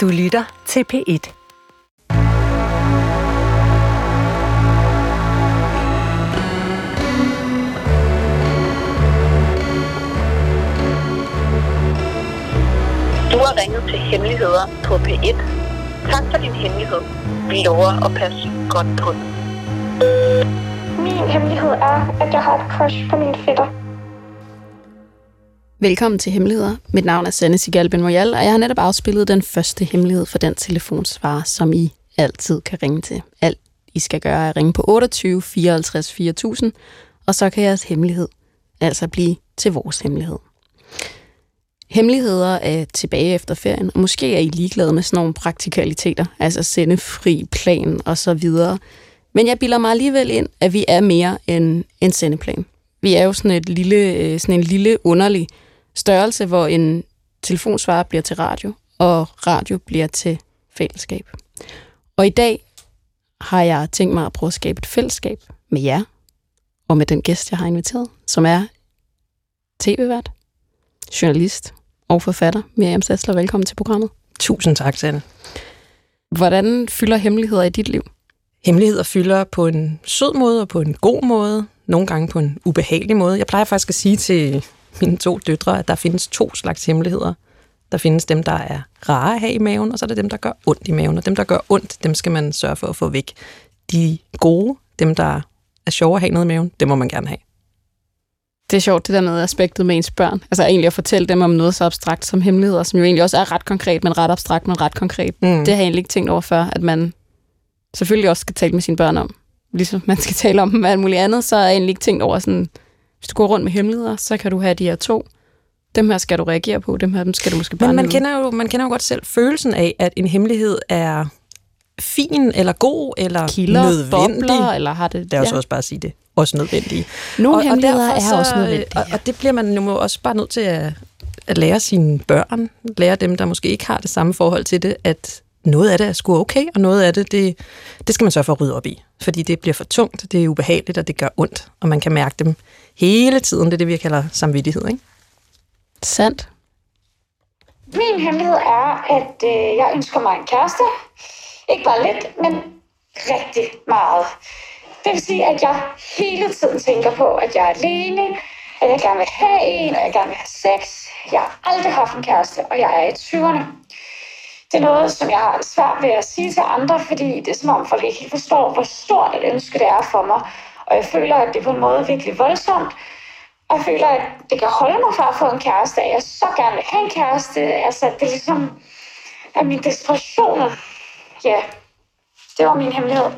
Du lytter til P1. Du har ringet til Hemmeligheder på P1. Tak for din hemmelighed. Vi lover at passe godt på den. Min hemmelighed er, at jeg har et crush på min fætter. Velkommen til Hemmeligheder. Mit navn er Sanne Sigalben Royal, og jeg har netop afspillet den første hemmelighed for den telefonsvar, som I altid kan ringe til. Alt I skal gøre er at ringe på 28 54 4000, og så kan jeres hemmelighed altså blive til vores hemmelighed. Hemmeligheder er tilbage efter ferien, og måske er I ligeglade med sådan nogle praktikaliteter, altså sende fri plan og så videre. Men jeg bilder mig alligevel ind, at vi er mere end en sendeplan. Vi er jo sådan, et lille, øh, sådan en lille underlig størrelse, hvor en telefonsvarer bliver til radio, og radio bliver til fællesskab. Og i dag har jeg tænkt mig at prøve at skabe et fællesskab med jer, og med den gæst, jeg har inviteret, som er tv-vært, journalist og forfatter. Miriam Sassler, velkommen til programmet. Tusind tak, Sanne. Hvordan fylder hemmeligheder i dit liv? Hemmeligheder fylder på en sød måde og på en god måde. Nogle gange på en ubehagelig måde. Jeg plejer faktisk at sige til mine to døtre, at der findes to slags hemmeligheder. Der findes dem, der er rare at have i maven, og så er der dem, der gør ondt i maven. Og dem, der gør ondt, dem skal man sørge for at få væk. De gode, dem, der er sjove at have noget i maven, dem må man gerne have. Det er sjovt, det der med aspektet med ens børn. Altså egentlig at fortælle dem om noget så abstrakt som hemmeligheder, som jo egentlig også er ret konkret, men ret abstrakt, men ret konkret. Mm. Det har jeg egentlig ikke tænkt over før, at man selvfølgelig også skal tale med sine børn om. Ligesom man skal tale om dem alt muligt andet, så har jeg egentlig ikke tænkt over sådan, hvis du går rundt med hemmeligheder, så kan du have de her to. Dem her skal du reagere på, dem her dem skal du måske bare Men man kender, jo, man kender jo godt selv følelsen af, at en hemmelighed er fin, eller god, eller Kilder, nødvendig. bobler, eller har det... Det er så også bare at sige det. Også nødvendige. Nogle hemmeligheder derfor er også nødvendige. Og, og det bliver man jo også bare nødt til at, at lære sine børn, lære dem, der måske ikke har det samme forhold til det, at noget af det er sgu okay, og noget af det, det, det skal man så for at rydde op i. Fordi det bliver for tungt, det er ubehageligt, og det gør ondt, og man kan mærke dem hele tiden. Det er det, vi kalder samvittighed, ikke? Sandt. Min hemmelighed er, at øh, jeg ønsker mig en kæreste. Ikke bare lidt, men rigtig meget. Det vil sige, at jeg hele tiden tænker på, at jeg er alene, at jeg gerne vil have en, og jeg gerne vil have sex. Jeg har aldrig haft en kæreste, og jeg er i 20'erne. Det er noget, som jeg har svært ved at sige til andre, fordi det er som om folk ikke helt forstår, hvor stort et ønske det er for mig. Og jeg føler, at det er på en måde virkelig voldsomt. Og jeg føler, at det kan holde mig fra at få en kæreste, jeg så gerne vil have en kæreste. Altså, det er ligesom at min desperation. Ja, det var min hemmelighed.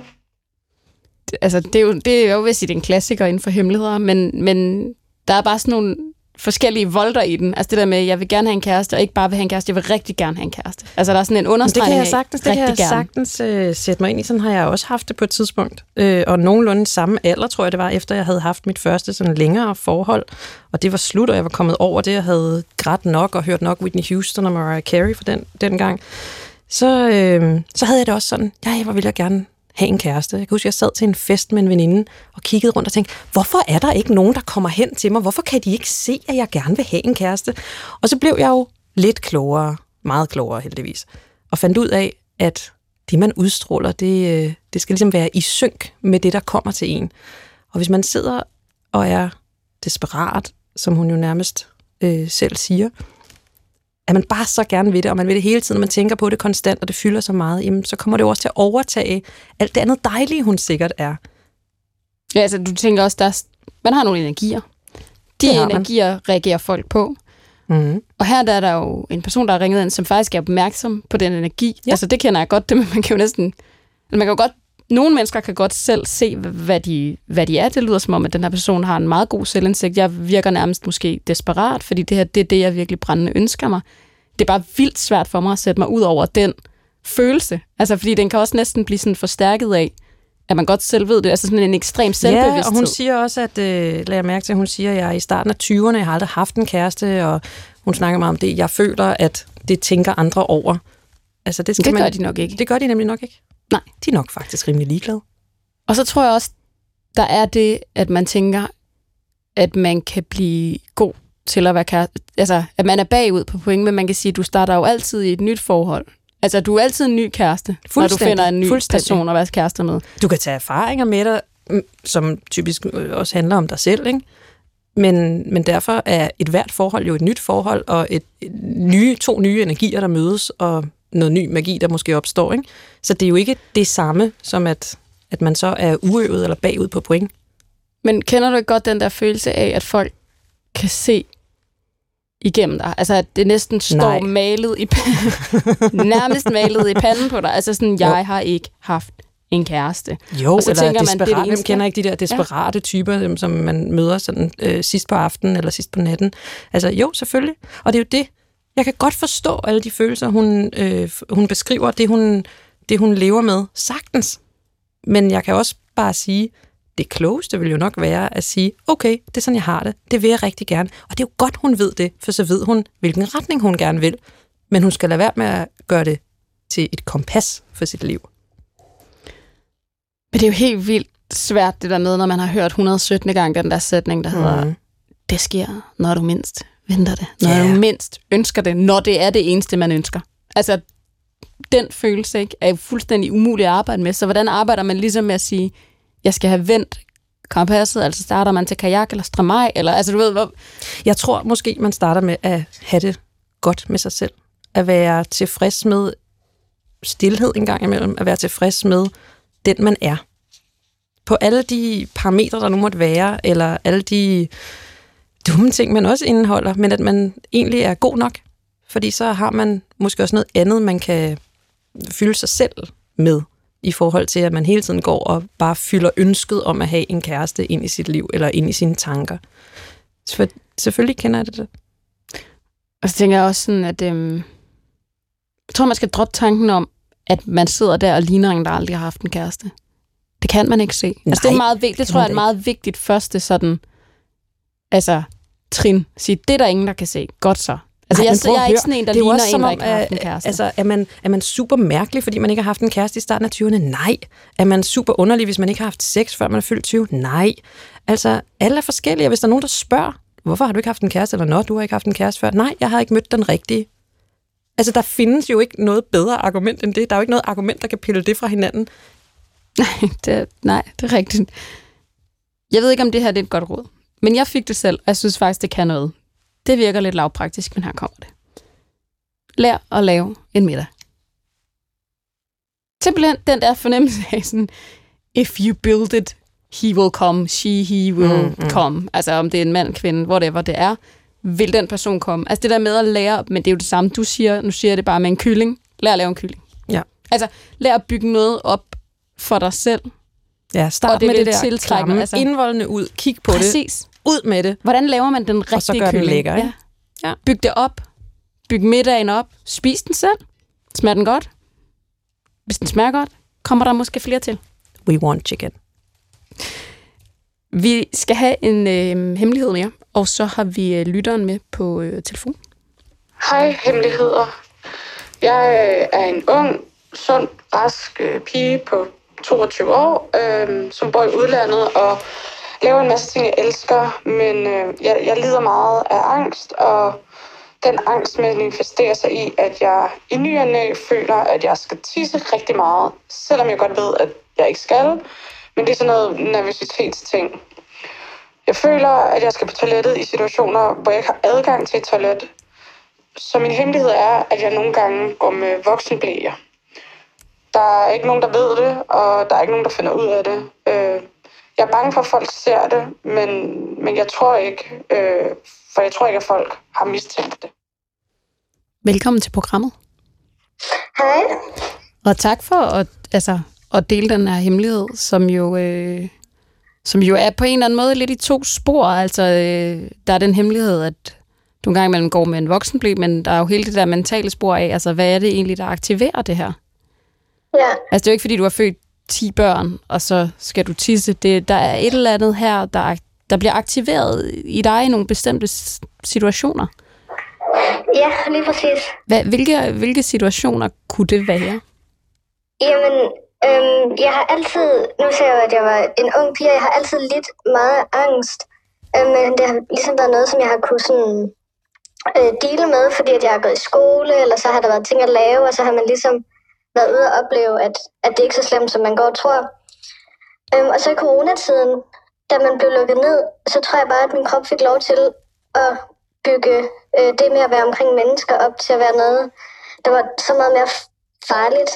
Altså, det er jo, det er jo vist en klassiker inden for hemmeligheder, men, men der er bare sådan nogle forskellige volter i den. Altså det der med, jeg vil gerne have en kæreste, og ikke bare vil have en kæreste, jeg vil rigtig gerne have en kæreste. Altså der er sådan en Men det understregning kan jeg sagtens, det kan jeg gerne. sagtens øh, sætte mig ind i. Sådan har jeg også haft det på et tidspunkt. Øh, og nogenlunde samme alder, tror jeg det var, efter jeg havde haft mit første sådan længere forhold. Og det var slut, og jeg var kommet over det. Jeg havde grædt nok og hørt nok Whitney Houston og Mariah Carey for den, den gang. Så, øh, så havde jeg det også sådan, ja, jeg ville jeg gerne have en kæreste. Jeg kan huske, jeg sad til en fest med en veninde og kiggede rundt og tænkte, hvorfor er der ikke nogen, der kommer hen til mig? Hvorfor kan de ikke se, at jeg gerne vil have en kæreste? Og så blev jeg jo lidt klogere, meget klogere heldigvis, og fandt ud af, at det, man udstråler, det, øh, det skal ligesom være i synk med det, der kommer til en. Og hvis man sidder og er desperat, som hun jo nærmest øh, selv siger, at man bare så gerne vil det, og man vil det hele tiden, og man tænker på det konstant, og det fylder så meget, jamen, så kommer det jo også til at overtage alt det andet dejlige, hun sikkert er. Ja, altså du tænker også, der er, man har nogle energier. De har man. energier reagerer folk på. Mm. Og her der er der jo en person, der har ringet ind, som faktisk er opmærksom på den energi. Ja. Ja. Altså det kender jeg godt, det, men man kan jo næsten... altså, Man kan jo godt nogle mennesker kan godt selv se, hvad de, hvad de er. Det lyder som om, at den her person har en meget god selvindsigt. Jeg virker nærmest måske desperat, fordi det her det er det, jeg virkelig brændende ønsker mig. Det er bare vildt svært for mig at sætte mig ud over den følelse. Altså, fordi den kan også næsten blive sådan forstærket af, at man godt selv ved det. Altså sådan en ekstrem selvbevidsthed. Ja, og hun siger også, at, øh, lad jeg mærke til, hun siger, at jeg er i starten af 20'erne, jeg har aldrig haft en kæreste, og hun snakker meget om det. Jeg føler, at det tænker andre over. Altså, det, skal det man, gør de nok ikke. Det gør de nemlig nok ikke. Nej. De er nok faktisk rimelig ligeglade. Og så tror jeg også, der er det, at man tænker, at man kan blive god til at være kæreste. Altså, at man er bagud på point, men man kan sige, at du starter jo altid i et nyt forhold. Altså, du er altid en ny kæreste, når du finder en ny person at være kæreste med. Du kan tage erfaringer med dig, mm, som typisk øh, også handler om dig selv, ikke? Men, men derfor er et hvert forhold jo et nyt forhold, og et, et nye, to nye energier, der mødes, og noget ny magi, der måske opstår. Ikke? Så det er jo ikke det samme, som at, at man så er uøvet eller bagud på point. Men kender du ikke godt den der følelse af, at folk kan se igennem dig? Altså, at det næsten står Nej. malet i nærmest malet i panden på dig. Altså sådan, jeg jo. har ikke haft en kæreste. Jo, og så eller tænker man, det er det eneste. kender ikke de der desperate ja. typer, dem, som man møder sådan øh, sidst på aftenen eller sidst på natten. Altså jo, selvfølgelig. Og det er jo det. Jeg kan godt forstå alle de følelser, hun, øh, hun beskriver, det hun, det hun lever med, sagtens. Men jeg kan også bare sige, det klogeste vil jo nok være at sige, okay, det er sådan, jeg har det. Det vil jeg rigtig gerne. Og det er jo godt, hun ved det, for så ved hun, hvilken retning hun gerne vil. Men hun skal lade være med at gøre det til et kompas for sit liv. Men det er jo helt vildt svært, det der med, når man har hørt 117. gang den der sætning, der mm. hedder, det sker, når du mindst venter det. Når yeah. du mindst ønsker det, når det er det eneste, man ønsker. Altså, den følelse ikke, er jo fuldstændig umulig at arbejde med. Så hvordan arbejder man ligesom med at sige, jeg skal have vendt kompasset, altså starter man til kajak eller stramaj, eller altså du ved, hvor... Jeg tror måske, man starter med at have det godt med sig selv. At være tilfreds med stillhed en gang imellem, at være tilfreds med den, man er. På alle de parametre, der nu måtte være, eller alle de dumme ting, man også indeholder, men at man egentlig er god nok. Fordi så har man måske også noget andet, man kan fylde sig selv med, i forhold til, at man hele tiden går og bare fylder ønsket om at have en kæreste ind i sit liv, eller ind i sine tanker. Så selvfølgelig kender jeg det. det. Og så tænker jeg også sådan, at øhm, jeg tror, man skal droppe tanken om, at man sidder der og ligner en, der aldrig har haft en kæreste. Det kan man ikke se. Nej, altså, det er meget vigtigt. Det tror jeg er et meget vigtigt første sådan, altså, trin. Sige, det er der ingen, der kan se. Godt så. Altså, Ej, jeg, jeg er ikke sådan en, der ligner en, der ikke har haft en kæreste. Altså, er man, er man super mærkelig, fordi man ikke har haft en kæreste i starten af 20'erne? Nej. Er man super underlig, hvis man ikke har haft sex, før man er fyldt 20? Nej. Altså, alle er forskellige, hvis der er nogen, der spørger, hvorfor har du ikke haft en kæreste, eller når du har ikke haft en kæreste før? Nej, jeg har ikke mødt den rigtige. Altså, der findes jo ikke noget bedre argument end det. Der er jo ikke noget argument, der kan pille det fra hinanden. Nej, det, nej, det er rigtigt. Jeg ved ikke, om det her det er et godt råd. Men jeg fik det selv, og jeg synes faktisk, det kan noget. Det virker lidt lavpraktisk, men her kommer det. Lær at lave en middag. Simpelthen den der fornemmelse af sådan, if you build it, he will come, she, he will mm, mm. come. Altså om det er en mand, kvinde, whatever det er vil den person komme? Altså det der med at lære, men det er jo det samme, du siger, nu siger jeg det bare med en kylling. Lær at lave en kylling. Ja. Altså lær at bygge noget op for dig selv. Ja, start og det med det der klamme, altså, indvoldende ud, kig på præcis. det, ud med det. Hvordan laver man den rigtige og så gør kylling? Den lækker, ja. ja. Byg det op. Byg middagen op. Spis den selv. Smager den godt? Hvis den smager godt, kommer der måske flere til. We want chicken. Vi skal have en øh, hemmelighed mere, og så har vi øh, lytteren med på øh, telefon. Hej, hemmeligheder. Jeg øh, er en ung, sund, rask øh, pige på 22 år, øh, som bor i udlandet og laver en masse ting, jeg elsker, men øh, jeg, jeg lider meget af angst, og den angst manifesterer sig i, at jeg i ny og næ føler, at jeg skal tisse rigtig meget, selvom jeg godt ved, at jeg ikke skal. Men det er sådan noget nervøsitetsting. Jeg føler, at jeg skal på toilettet i situationer, hvor jeg ikke har adgang til et toilet. Så min hemmelighed er, at jeg nogle gange går med voksenblæer. Der er ikke nogen, der ved det, og der er ikke nogen, der finder ud af det. Øh, jeg er bange for, at folk ser det, men, men jeg tror ikke, øh, for jeg tror ikke, at folk har mistænkt det. Velkommen til programmet. Hej. Og tak for at, altså, at dele den her hemmelighed, som jo, øh, som jo er på en eller anden måde lidt i to spor. Altså, øh, der er den hemmelighed, at du engang imellem går med en voksenblik, men der er jo hele det der mentale spor af, altså, hvad er det egentlig, der aktiverer det her? Ja. Altså, det er jo ikke, fordi du har født 10 børn, og så skal du tisse. Det, der er et eller andet her, der, der bliver aktiveret i dig i nogle bestemte situationer. Ja, lige præcis. Hvad, hvilke, hvilke situationer kunne det være? Jamen, øhm, jeg har altid, nu ser jeg at jeg var en ung pige, jeg har altid lidt meget angst. Øhm, men det har ligesom været noget, som jeg har kunne sådan øh, dele med, fordi at jeg har gået i skole, eller så har der været ting at lave, og så har man ligesom været ude og opleve, at, at det ikke er så slemt, som man går og tror. Øhm, og så i coronatiden, da man blev lukket ned, så tror jeg bare, at min krop fik lov til at bygge øh, det med at være omkring mennesker op til at være noget, der var så meget mere farligt,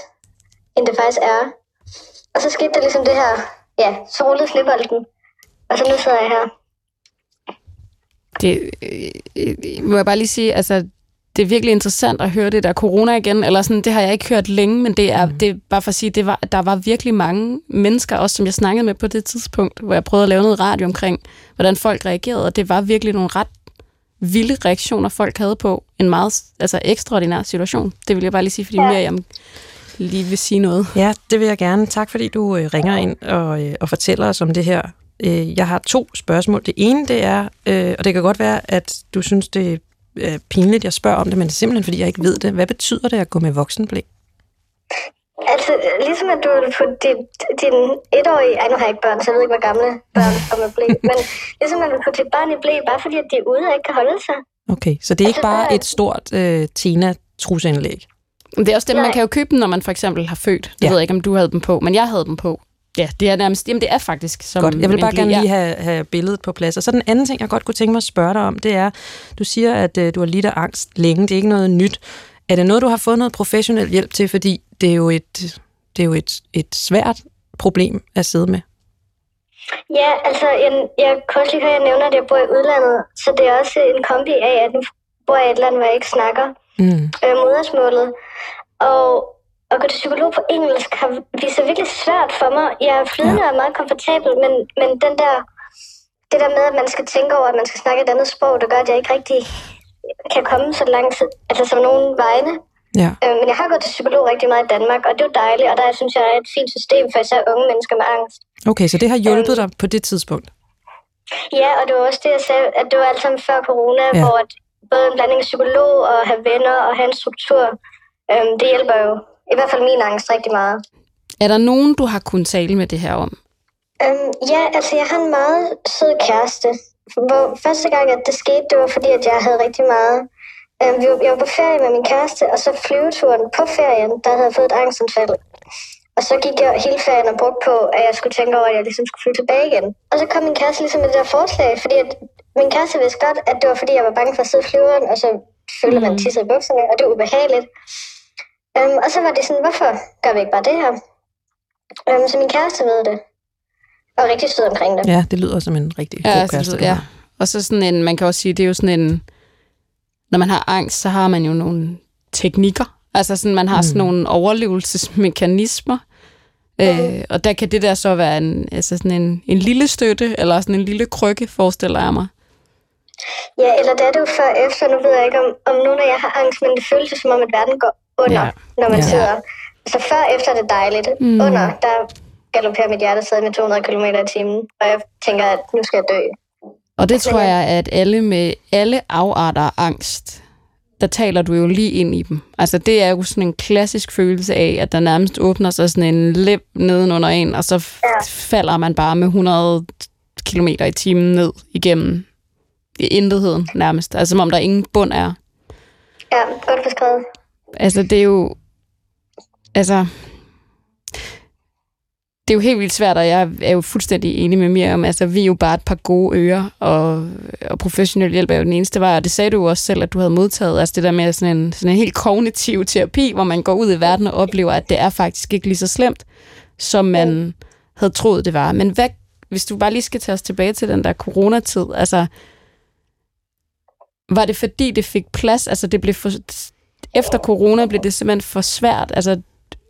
end det faktisk er. Og så skete der ligesom det her, ja, så rullede flibolden, og så nu sidder jeg her. Det øh, øh, øh må jeg bare lige sige, altså det er virkelig interessant at høre det der corona igen, eller sådan, det har jeg ikke hørt længe, men det er, mm. det er bare for at sige, det var, der var virkelig mange mennesker, også som jeg snakkede med på det tidspunkt, hvor jeg prøvede at lave noget radio omkring, hvordan folk reagerede, og det var virkelig nogle ret vilde reaktioner, folk havde på en meget altså, ekstraordinær situation. Det vil jeg bare lige sige, fordi ja. Miriam lige vil sige noget. Ja, det vil jeg gerne. Tak fordi du øh, ringer ind og, øh, og fortæller os om det her. Øh, jeg har to spørgsmål. Det ene, det er, øh, og det kan godt være, at du synes, det er pinligt, jeg spørger om det, men det er simpelthen, fordi jeg ikke ved det. Hvad betyder det at gå med voksenblæ? Altså, ligesom at du på din, din etårige... Ej, nu har jeg ikke børn, så jeg ved ikke, hvor gamle børn går med blæ. Men ligesom at du på dit barn i blæ, bare fordi at de er ude og ikke kan holde sig. Okay, så det er ikke altså, bare et stort øh, tina trusindlæg Det er også dem, Nej. man kan jo købe dem, når man for eksempel har født. Det ja. ved jeg ikke, om du havde dem på, men jeg havde dem på. Ja, det er nærmest, jamen det er faktisk som Godt, jeg vil bare gerne lige have, have billedet på plads. Og så den anden ting, jeg godt kunne tænke mig at spørge dig om, det er, du siger, at uh, du har lidt af angst længe, det er ikke noget nyt. Er det noget, du har fået noget professionel hjælp til, fordi det er jo et, det er jo et, et svært problem at sidde med? Ja, altså, jeg, jeg kan også lige høre, at jeg nævner, at jeg bor i udlandet, så det er også en kombi af, at nu bor jeg i et land, hvor jeg ikke snakker mm. øh, modersmålet. Og at gå til psykolog på engelsk har vist sig virkelig svært for mig. Jeg er flydende ja. og meget komfortabel, men, men den der, det der med, at man skal tænke over, at man skal snakke et andet sprog, der gør, at jeg ikke rigtig kan komme så langt, altså som nogen vegne. Ja. Øh, men jeg har gået til psykolog rigtig meget i Danmark, og det er jo dejligt, og der synes jeg er et fint system for især unge mennesker med angst. Okay, så det har hjulpet øhm, dig på det tidspunkt? Ja, og det var også det, jeg sagde, at det var alt sammen før corona, ja. hvor at både en blanding af psykolog og have venner og have en struktur, øhm, det hjælper jo i hvert fald min angst rigtig meget. Er der nogen, du har kunnet tale med det her om? Øhm, ja, altså jeg har en meget sød kæreste. Hvor første gang, at det skete, det var fordi, at jeg havde rigtig meget... Øhm, jeg var på ferie med min kæreste, og så flyveturen på ferien, der havde jeg fået et angstanfald. Og så gik jeg hele ferien og brugte på, at jeg skulle tænke over, at jeg ligesom skulle flyve tilbage igen. Og så kom min kæreste ligesom med det der forslag, fordi at min kæreste vidste godt, at det var fordi, jeg var bange for at sidde flyveren, og så følte man mm. tisset i bukserne, og det var ubehageligt. Um, og så var det sådan, hvorfor gør vi ikke bare det her? Um, så min kæreste ved det. Og rigtig sød omkring det. Ja, det lyder som en rigtig ja, god kæreste. Ja. Og så sådan en, man kan også sige, det er jo sådan en, når man har angst, så har man jo nogle teknikker. Altså sådan, man har mm. sådan nogle overlevelsesmekanismer. Mm. Øh, og der kan det der så være en, altså sådan en, en lille støtte, eller sådan en lille krykke, forestiller jeg mig. Ja, eller det er det jo før efter. Nu ved jeg ikke, om, om nogen af jer har angst, men det føles som om, at verden går under, ja. når man ja. sidder. Så før efter er det dejligt. Mm. Under, der galopperer mit hjerte stadig med 200 km i timen, og jeg tænker, at nu skal jeg dø. Og det tror jeg, at alle med alle afarter af angst, der taler du jo lige ind i dem. Altså det er jo sådan en klassisk følelse af, at der nærmest åbner sig sådan en lem nedenunder en, og så ja. falder man bare med 100 km i timen ned igennem intetheden nærmest. Altså som om der ingen bund er. Ja, godt beskrevet. Altså, det er jo... Altså... Det er jo helt vildt svært, og jeg er jo fuldstændig enig med Miriam. Altså, vi er jo bare et par gode ører, og, og professionel hjælp er jo den eneste vej. Og det sagde du også selv, at du havde modtaget. Altså det der med sådan en, sådan en helt kognitiv terapi, hvor man går ud i verden og oplever, at det er faktisk ikke lige så slemt, som man havde troet, det var. Men hvad, hvis du bare lige skal tage os tilbage til den der coronatid, altså, var det fordi, det fik plads? Altså, det blev for, efter corona blev det simpelthen for svært altså,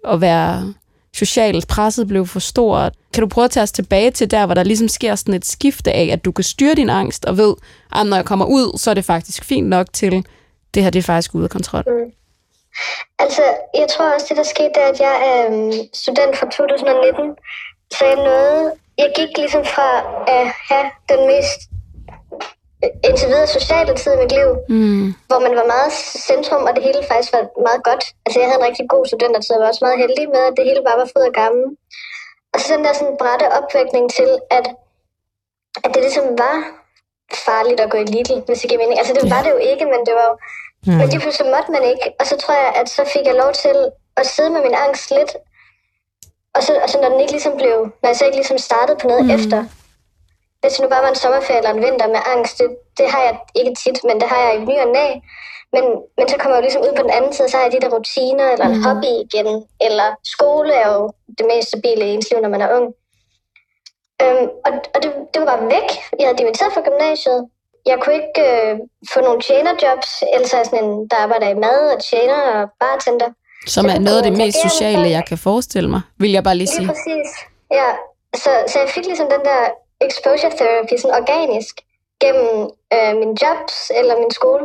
at være socialt presset blev for stort. Kan du prøve at tage os tilbage til der, hvor der ligesom sker sådan et skifte af, at du kan styre din angst og ved, at når jeg kommer ud, så er det faktisk fint nok til, det her det er faktisk ude af kontrol? Mm. Altså, jeg tror også, det der skete, det er, at jeg er øh, student fra 2019, så jeg nåede, jeg gik ligesom fra at have den mest indtil videre sociale tid i mit liv, mm. hvor man var meget centrum, og det hele faktisk var meget godt. Altså jeg havde en rigtig god studentertid, og var også meget heldig med, at det hele bare var fod og gammel. Og så den der sådan brætte opvækning til, at, at det ligesom var farligt at gå i Lidl, hvis det giver mening. Altså, det var det jo ikke, men det var jo... Mm. Men lige pludselig måtte man ikke. Og så tror jeg, at så fik jeg lov til at sidde med min angst lidt. Og så, og så når den ikke ligesom blev... Når jeg så ikke ligesom startede på noget mm. efter. Hvis nu bare var en sommerferie eller en vinter med angst, det, det har jeg ikke tit, men det har jeg i ny og næ. Men, men så kommer jeg jo ligesom ud på den anden side, så har jeg de der rutiner, eller en mm. hobby igen, eller skole er jo det mest stabile i ens liv, når man er ung. Øhm, og og det, det var bare væk. Jeg havde dimitteret fra gymnasiet. Jeg kunne ikke øh, få nogle tjenerjobs, ellers er jeg sådan en, der arbejder i mad og tjener og bartender. Som er noget af det mest sociale, jeg kan forestille mig, vil jeg bare lige sige. Lige præcis. Ja, så, så jeg fik ligesom den der exposure therapy sådan organisk gennem øh, min jobs eller min skole.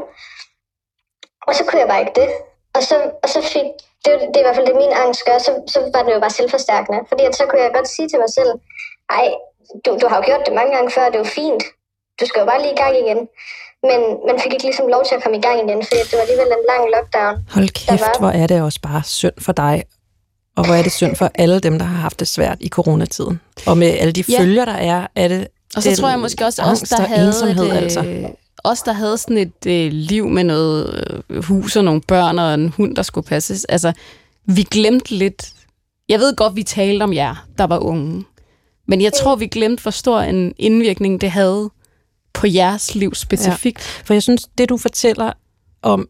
Og så kunne jeg bare ikke det. Og så, og så fik, det, det er i hvert fald det min angst gør, så, så var det jo bare selvforstærkende. Fordi at så kunne jeg godt sige til mig selv, ej, du, du har jo gjort det mange gange før, det er jo fint. Du skal jo bare lige i gang igen. Men man fik ikke ligesom lov til at komme i gang igen, fordi det var alligevel en lang lockdown. Hold kæft, hvor er det også bare synd for dig. Og hvor er det synd for alle dem, der har haft det svært i coronatiden. Og med alle de ja. følger, der er, er det Og så tror jeg måske også, os, der havde ensomhed, et, altså. os, der havde sådan et øh, liv med noget øh, hus og nogle børn og en hund, der skulle passes. Altså, vi glemte lidt... Jeg ved godt, vi talte om jer, der var unge. Men jeg tror, vi glemte, hvor stor en indvirkning det havde på jeres liv specifikt. Ja. For jeg synes, det du fortæller om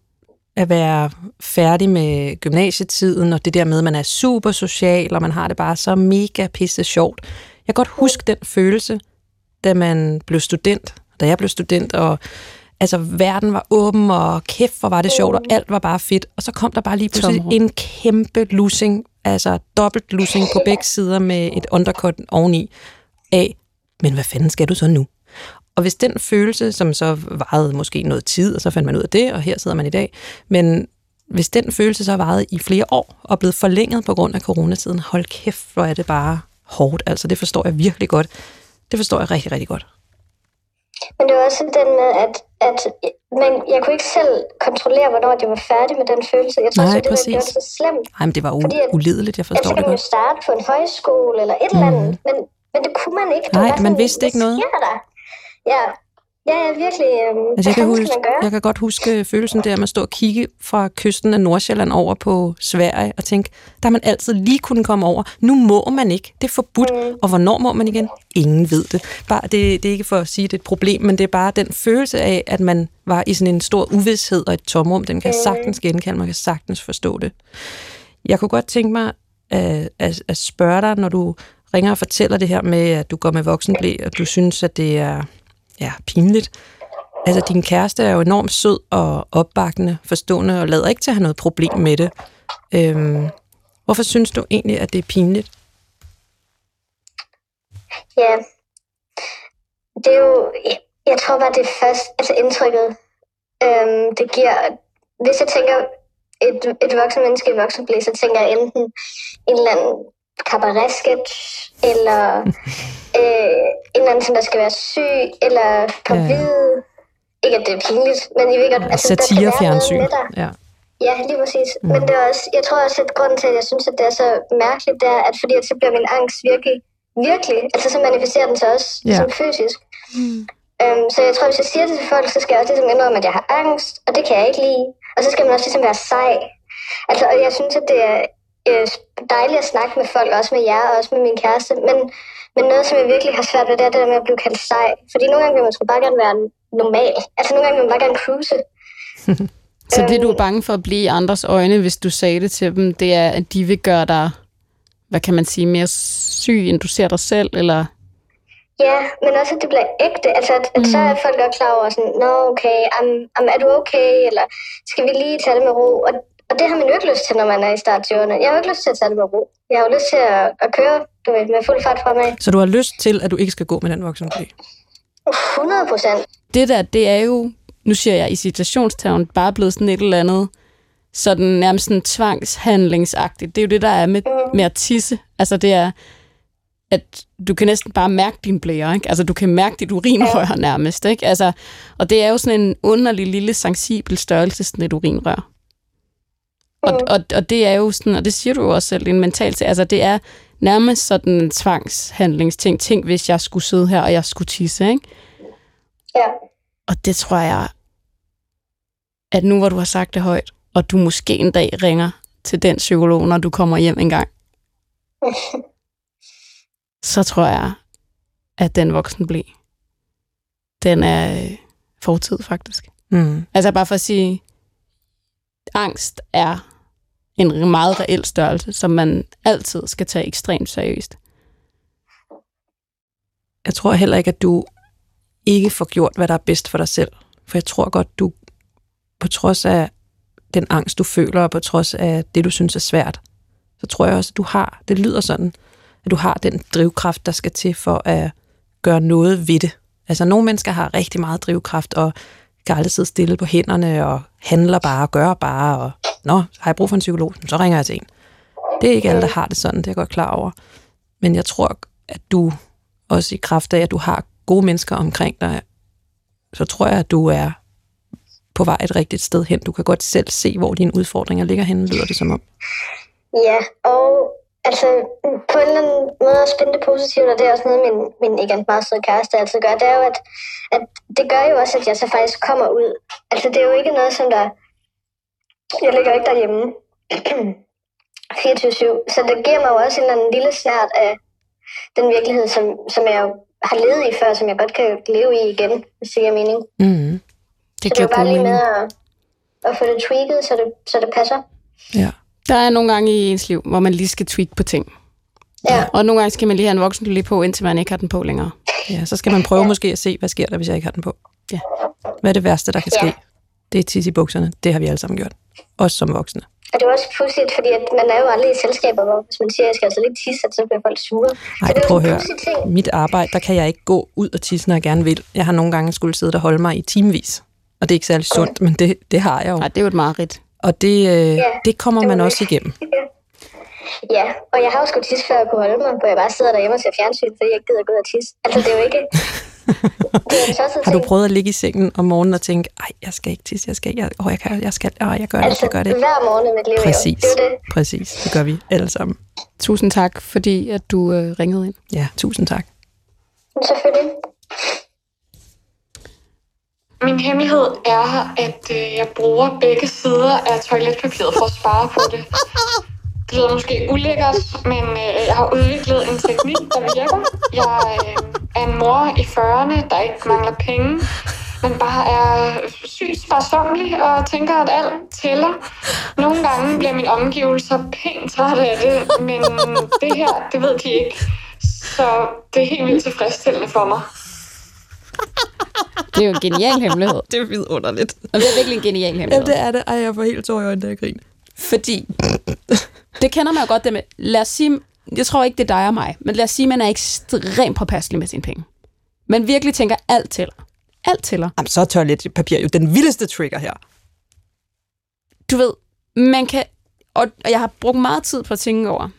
at være færdig med gymnasietiden, og det der med, at man er super social, og man har det bare så mega pisse sjovt. Jeg kan godt huske den følelse, da man blev student, da jeg blev student, og altså verden var åben, og kæft, hvor var det sjovt, og alt var bare fedt. Og så kom der bare lige pludselig en kæmpe losing, altså dobbelt losing på begge sider med et undercut oveni af, men hvad fanden skal du så nu? Og hvis den følelse, som så varede måske noget tid, og så fandt man ud af det, og her sidder man i dag, men hvis den følelse så har varet i flere år og blevet forlænget på grund af coronatiden, hold kæft, hvor er det bare hårdt. Altså, det forstår jeg virkelig godt. Det forstår jeg rigtig, rigtig godt. Men det var også den med, at, at men jeg kunne ikke selv kontrollere, hvornår jeg var færdig med den følelse. Jeg tror, Nej, det, præcis. det var så slemt. Nej, men det var u- Fordi at- ulideligt, jeg forstår så det kan man jo godt. starte på en højskole eller et eller andet, men, men det kunne man ikke. Det Nej, man sådan, vidste ikke noget. der? Ja, ja, ja virkelig. Øhm, Altså, jeg, kan huske, jeg kan godt huske følelsen der med at stå og kigge fra kysten af Nordsjælland over på Sverige og tænke, der har man altid lige kunne komme over. Nu må man ikke. Det er forbudt. Mm. Og hvornår må man igen? Ingen ved det. Bare, det. Det er ikke for at sige, at det er et problem, men det er bare den følelse af, at man var i sådan en stor uvidshed og et tomrum. Den kan sagtens genkalde, man kan sagtens forstå det. Jeg kunne godt tænke mig at, at, at spørge dig, når du ringer og fortæller det her med, at du går med voksenblæ, og du synes, at det er ja, pinligt. Altså, din kæreste er jo enormt sød og opbakkende, forstående og lader ikke til at have noget problem med det. Øhm, hvorfor synes du egentlig, at det er pinligt? Ja. Det er jo, jeg, jeg tror bare, det er først, altså indtrykket, øhm, det giver, hvis jeg tænker et, et voksen menneske i voksenblæ, så tænker jeg enten en eller anden cabaret-sketch, eller øh, en eller anden, som der skal være syg, eller på Ja. ja. Ikke at det er pinligt, men I ved godt, altså, være noget Satirefjernsyn. med dig. Ja. Ja, lige præcis. Mm. Men det er også, jeg tror også, at grunden til, at jeg synes, at det er så mærkeligt, det er, at fordi at så bliver min angst virkelig, virkelig, altså så manifesterer den sig også Ja. ja. som fysisk. Mm. Øhm, så jeg tror, hvis jeg siger det til folk, så skal jeg også ligesom indrømme, at jeg har angst, og det kan jeg ikke lide. Og så skal man også ligesom være sej. Altså, og jeg synes, at det er øh, dejligt at snakke med folk, også med jer, og også med min kæreste. Men, men noget, som jeg virkelig har svært ved, det er det der med at blive kaldt sej. Fordi nogle gange vil man sgu bare gerne være normal. Altså nogle gange vil man bare gerne cruise. Så det, du er bange for at blive i andres øjne, hvis du sagde det til dem, det er, at de vil gøre dig, hvad kan man sige, mere syg, end du ser dig selv, eller... Ja, men også, at det bliver ægte. Altså, at, at så er folk godt klar over sådan, nå, okay, am, am, er du okay, eller skal vi lige tage det med ro? Og, og det har man jo ikke lyst til, når man er i start 20'erne. Jeg har jo ikke lyst til at tage det med ro. Jeg har jo lyst til at, at køre du ved, med fuld fart fremad. Så du har lyst til, at du ikke skal gå med den voksenblæ? 100 procent. Det der, det er jo, nu siger jeg i citationstavn, bare blevet sådan et eller andet, sådan nærmest sådan tvangshandlingsagtigt. Det er jo det, der er med, med at tisse. Altså det er, at du kan næsten bare mærke din blære, ikke? Altså du kan mærke dit urinrør nærmest, ikke? Altså, og det er jo sådan en underlig lille sensibel størrelse, sådan et urinrør. Og, og, og det er jo sådan, og det siger du jo også selv, en mental til, altså det er nærmest sådan en tvangshandlingsting. Tænk, hvis jeg skulle sidde her, og jeg skulle tisse, ikke? Ja. Og det tror jeg, at nu hvor du har sagt det højt, og du måske en dag ringer til den psykolog, når du kommer hjem en gang, så tror jeg, at den voksen blev, den er øh, fortid faktisk. Mm. Altså bare for at sige, angst er en meget reel størrelse, som man altid skal tage ekstremt seriøst. Jeg tror heller ikke, at du ikke får gjort, hvad der er bedst for dig selv. For jeg tror godt, du på trods af den angst, du føler, og på trods af det, du synes er svært, så tror jeg også, at du har, det lyder sådan, at du har den drivkraft, der skal til for at gøre noget ved det. Altså nogle mennesker har rigtig meget drivkraft, og kan aldrig sidde stille på hænderne, og handler bare, og gør bare, og nå, har jeg brug for en psykolog, så ringer jeg til en. Det er ikke alle, der har det sådan, det er jeg godt klar over. Men jeg tror, at du også i kraft af, at du har gode mennesker omkring dig, så tror jeg, at du er på vej et rigtigt sted hen. Du kan godt selv se, hvor dine udfordringer ligger henne, lyder det som om. Ja, og altså på en eller anden måde at spænde det positivt, og det er også noget, min, min ikke meget søde kæreste altid gør, det er jo, at, at det gør jo også, at jeg så faktisk kommer ud. Altså det er jo ikke noget, som der... Jeg ligger ikke derhjemme 24-7, så det giver mig jo også en eller anden lille snært af den virkelighed, som, som jeg jo har levet i før, som jeg godt kan leve i igen, hvis det giver mening. Mm. Det Så det er bare lige med at, at få det tweaked, så det, så det passer. Ja. Der er nogle gange i ens liv, hvor man lige skal tweak på ting. Ja. Og nogle gange skal man lige have en voksen lige på, indtil man ikke har den på længere. ja, så skal man prøve måske at se, hvad sker der, hvis jeg ikke har den på. Ja. Hvad er det værste, der kan Ja. ske? Det er tisse i bukserne. Det har vi alle sammen gjort. Også som voksne. Og det er også pudsigt, fordi at man er jo aldrig i selskaber, hvor hvis man siger, at jeg skal altså lidt tisse, så bliver folk sure. Nej, så det prøv at høre. ting. Mit arbejde, der kan jeg ikke gå ud og tisse, når jeg gerne vil. Jeg har nogle gange skulle sidde og holde mig i timevis. Og det er ikke særlig sundt, men det, det har jeg jo. Nej, det er jo et mareridt. Og det, øh, det kommer man også igennem. Ja, og jeg har jo sgu tisse, før jeg kunne holde mig, hvor jeg bare sidder derhjemme og ser fjernsyn, fordi jeg ikke gider gå ud og tisse. Altså, det er jo ikke... Det er en Har du prøvet at ligge i sengen om morgenen og tænke, ej, jeg skal ikke tisse, jeg skal ikke, jeg, åh, jeg, kan, jeg skal, åh, jeg gør det, Altså, jeg gør det. hver morgen i mit liv, Præcis, jo. Det er det. præcis. Det gør vi alle sammen. Tusind tak, fordi at du øh, ringede ind. Ja, tusind tak. Selvfølgelig. Min hemmelighed er, at øh, jeg bruger begge sider af toiletpapiret for at spare på det. Det lyder måske ulækkert, men øh, jeg har udviklet en teknik, der virker. Jeg øh, er en mor i 40'erne, der ikke mangler penge, men bare er sygt sparsommelig og tænker, at alt tæller. Nogle gange bliver mine omgivelser pænt trætte af det, men det her, det ved de ikke. Så det er helt vildt tilfredsstillende for mig. Det er jo en genial hemmelighed. Det er vidunderligt. Og det er virkelig en genial hemmelighed. Ja, det er det. Ej, jeg får helt tår i øjnene, da jeg griner. Fordi, det kender man jo godt det med, lad os sige, jeg tror ikke, det er dig og mig, men lad os sige, man er ekstremt påpasselig med sine penge. Man virkelig tænker, alt tæller. Alt tæller. Jamen, så er toiletpapir jo den vildeste trigger her. Du ved, man kan, og og jeg har brugt meget tid på at tænke over,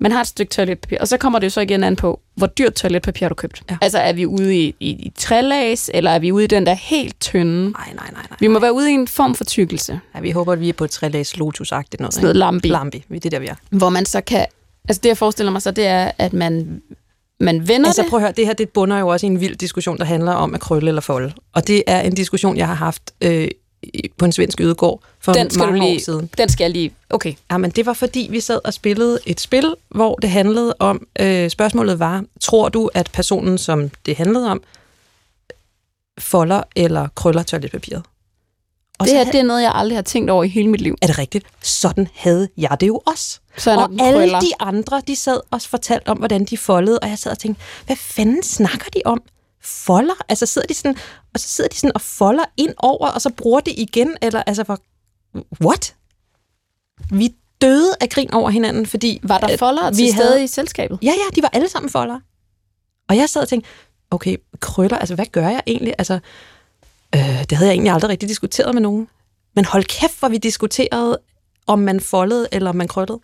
man har et stykke toiletpapir, og så kommer det jo så igen an på, hvor dyrt toiletpapir har du købt. Ja. Altså, er vi ude i, i, i trælags, eller er vi ude i den der helt tynde? Nej, nej, nej, nej. Vi må være ude i en form for tykkelse. Ja, vi håber, at vi er på et trælags lotus-agtigt noget. Sådan noget lambi. Lambi, det er der, vi er. Hvor man så kan... Altså, det jeg forestiller mig så, det er, at man, man vender Altså det. prøv at høre, det her det bunder jo også i en vild diskussion, der handler om at krølle eller folde. Og det er en diskussion, jeg har haft øh, på en svensk ydegård for Den skal mange lige... år siden. Den skal jeg lige... Okay. Jamen, det var fordi, vi sad og spillede et spil, hvor det handlede om, øh, spørgsmålet var, tror du, at personen, som det handlede om, folder eller krøller toiletpapiret? Og Det her, havde- det er noget, jeg aldrig har tænkt over i hele mit liv. er det rigtigt? Sådan havde jeg det jo også. Så og alle krøller. de andre, de sad og fortalte om, hvordan de foldede, og jeg sad og tænkte, hvad fanden snakker de om? Folder? Altså sidder de sådan, og så sidder de sådan og folder ind over, og så bruger det igen, eller altså, for, what? Vi døde af grin over hinanden, fordi... Var der folder vi til stede havde- i selskabet? Ja, ja, de var alle sammen folder. Og jeg sad og tænkte, okay, krøller, altså hvad gør jeg egentlig? Altså, øh, det havde jeg egentlig aldrig rigtig diskuteret med nogen. Men hold kæft, hvor vi diskuterede, om man foldede eller om man krøllede.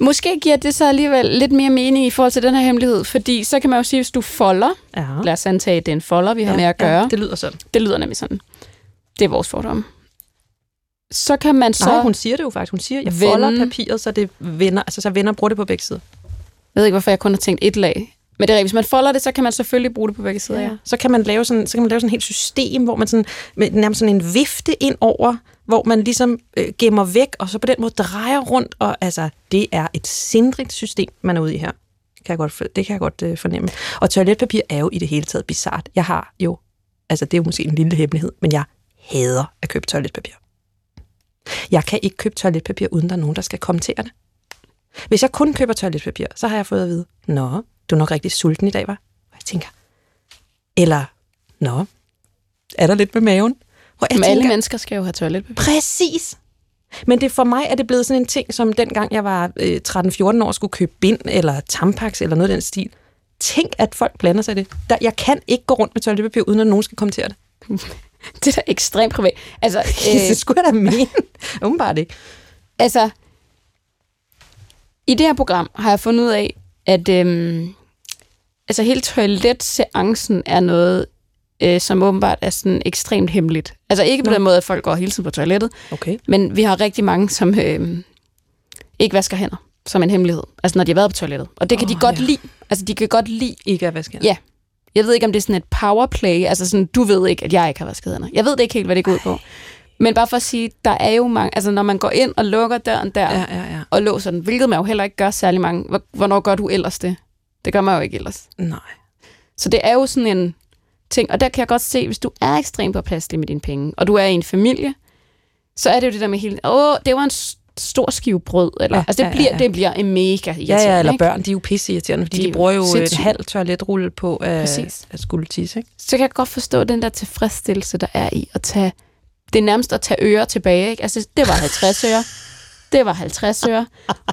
Måske giver det så alligevel lidt mere mening i forhold til den her hemmelighed, fordi så kan man jo sige, hvis du folder, Ja. lad os antage, at det er en folder, vi har med at gøre. Ja, det... lyder sådan. det lyder nemlig sådan. Det er vores fordom. Så kan man så... Så... Nej, hun siger det jo faktisk. Hun siger, jeg Vende. folder papiret, så det vender, altså så vender bruger det på begge sider. Jeg ved ikke, hvorfor jeg kun har tænkt et lag. Men det er rigtigt. Hvis man folder det, så kan man selvfølgelig bruge det på begge sider, ja. ja. Så kan man lave sådan, så kan man lave sådan et helt system, hvor man sådan, med nærmest sådan en vifte ind over, hvor man ligesom øh, gemmer væk, og så på den måde drejer rundt, og altså, det er et sindrigt system, man er ude i her. Det kan jeg godt, det kan jeg godt øh, fornemme. Og toiletpapir er jo i det hele taget bizart. Jeg har jo, altså det er jo måske en lille hemmelighed, men jeg hader at købe toiletpapir. Jeg kan ikke købe toiletpapir, uden der er nogen, der skal kommentere det. Hvis jeg kun køber toiletpapir, så har jeg fået at vide, Nå, du er nok rigtig sulten i dag, var? Og jeg tænker, eller, Nå, er der lidt med maven? Hvor jeg Men tænker, alle mennesker skal jo have toiletpapir. Præcis. Men det for mig er det blevet sådan en ting, som dengang jeg var øh, 13-14 år, skulle købe bind eller tampax eller noget af den stil. Tænk, at folk blander sig i det. Der, jeg kan ikke gå rundt med toiletpapir, uden at nogen skal kommentere det. det er da ekstremt privat. Altså, øh, det skulle jeg da mene. Umiddelbart ikke. Altså, i det her program har jeg fundet ud af, at øhm, altså hele toiletseancen er noget, øh, som åbenbart er sådan ekstremt hemmeligt. Altså ikke på Nå. den måde, at folk går hele tiden på toilettet, okay. men vi har rigtig mange, som øh, ikke vasker hænder som en hemmelighed. Altså når de har været på toilettet. Og det kan oh, de godt ja. lide. Altså de kan godt lide... Ikke at vaske hænder. Ja. Jeg ved ikke, om det er sådan et powerplay. Altså sådan, du ved ikke, at jeg ikke har vasket hænder. Jeg ved det ikke helt, hvad det går ud på. Men bare for at sige, der er jo mange... Altså når man går ind og lukker døren der, ja, ja, ja. og låser den, hvilket man jo heller ikke gør særlig mange. Hvornår gør du ellers det? Det gør man jo ikke ellers. Nej. Så det er jo sådan en ting, og der kan jeg godt se, hvis du er ekstremt påpasselig med dine penge, og du er i en familie, så er det jo det der med hele, åh, det var en stor skive brød, eller, ja, altså det, ja, bliver, ja, ja. det bliver en mega irriterende. Ja, ja, eller ikke? børn, de er jo pisse irriterende, fordi de, de bruger jo sindssygt. et halvt toiletrulle på at skulle tisse, ikke? Så kan jeg godt forstå den der tilfredsstillelse, der er i at tage, det er nærmest at tage øre tilbage, ikke? Altså, det var 50 øre. Det var 50 øre.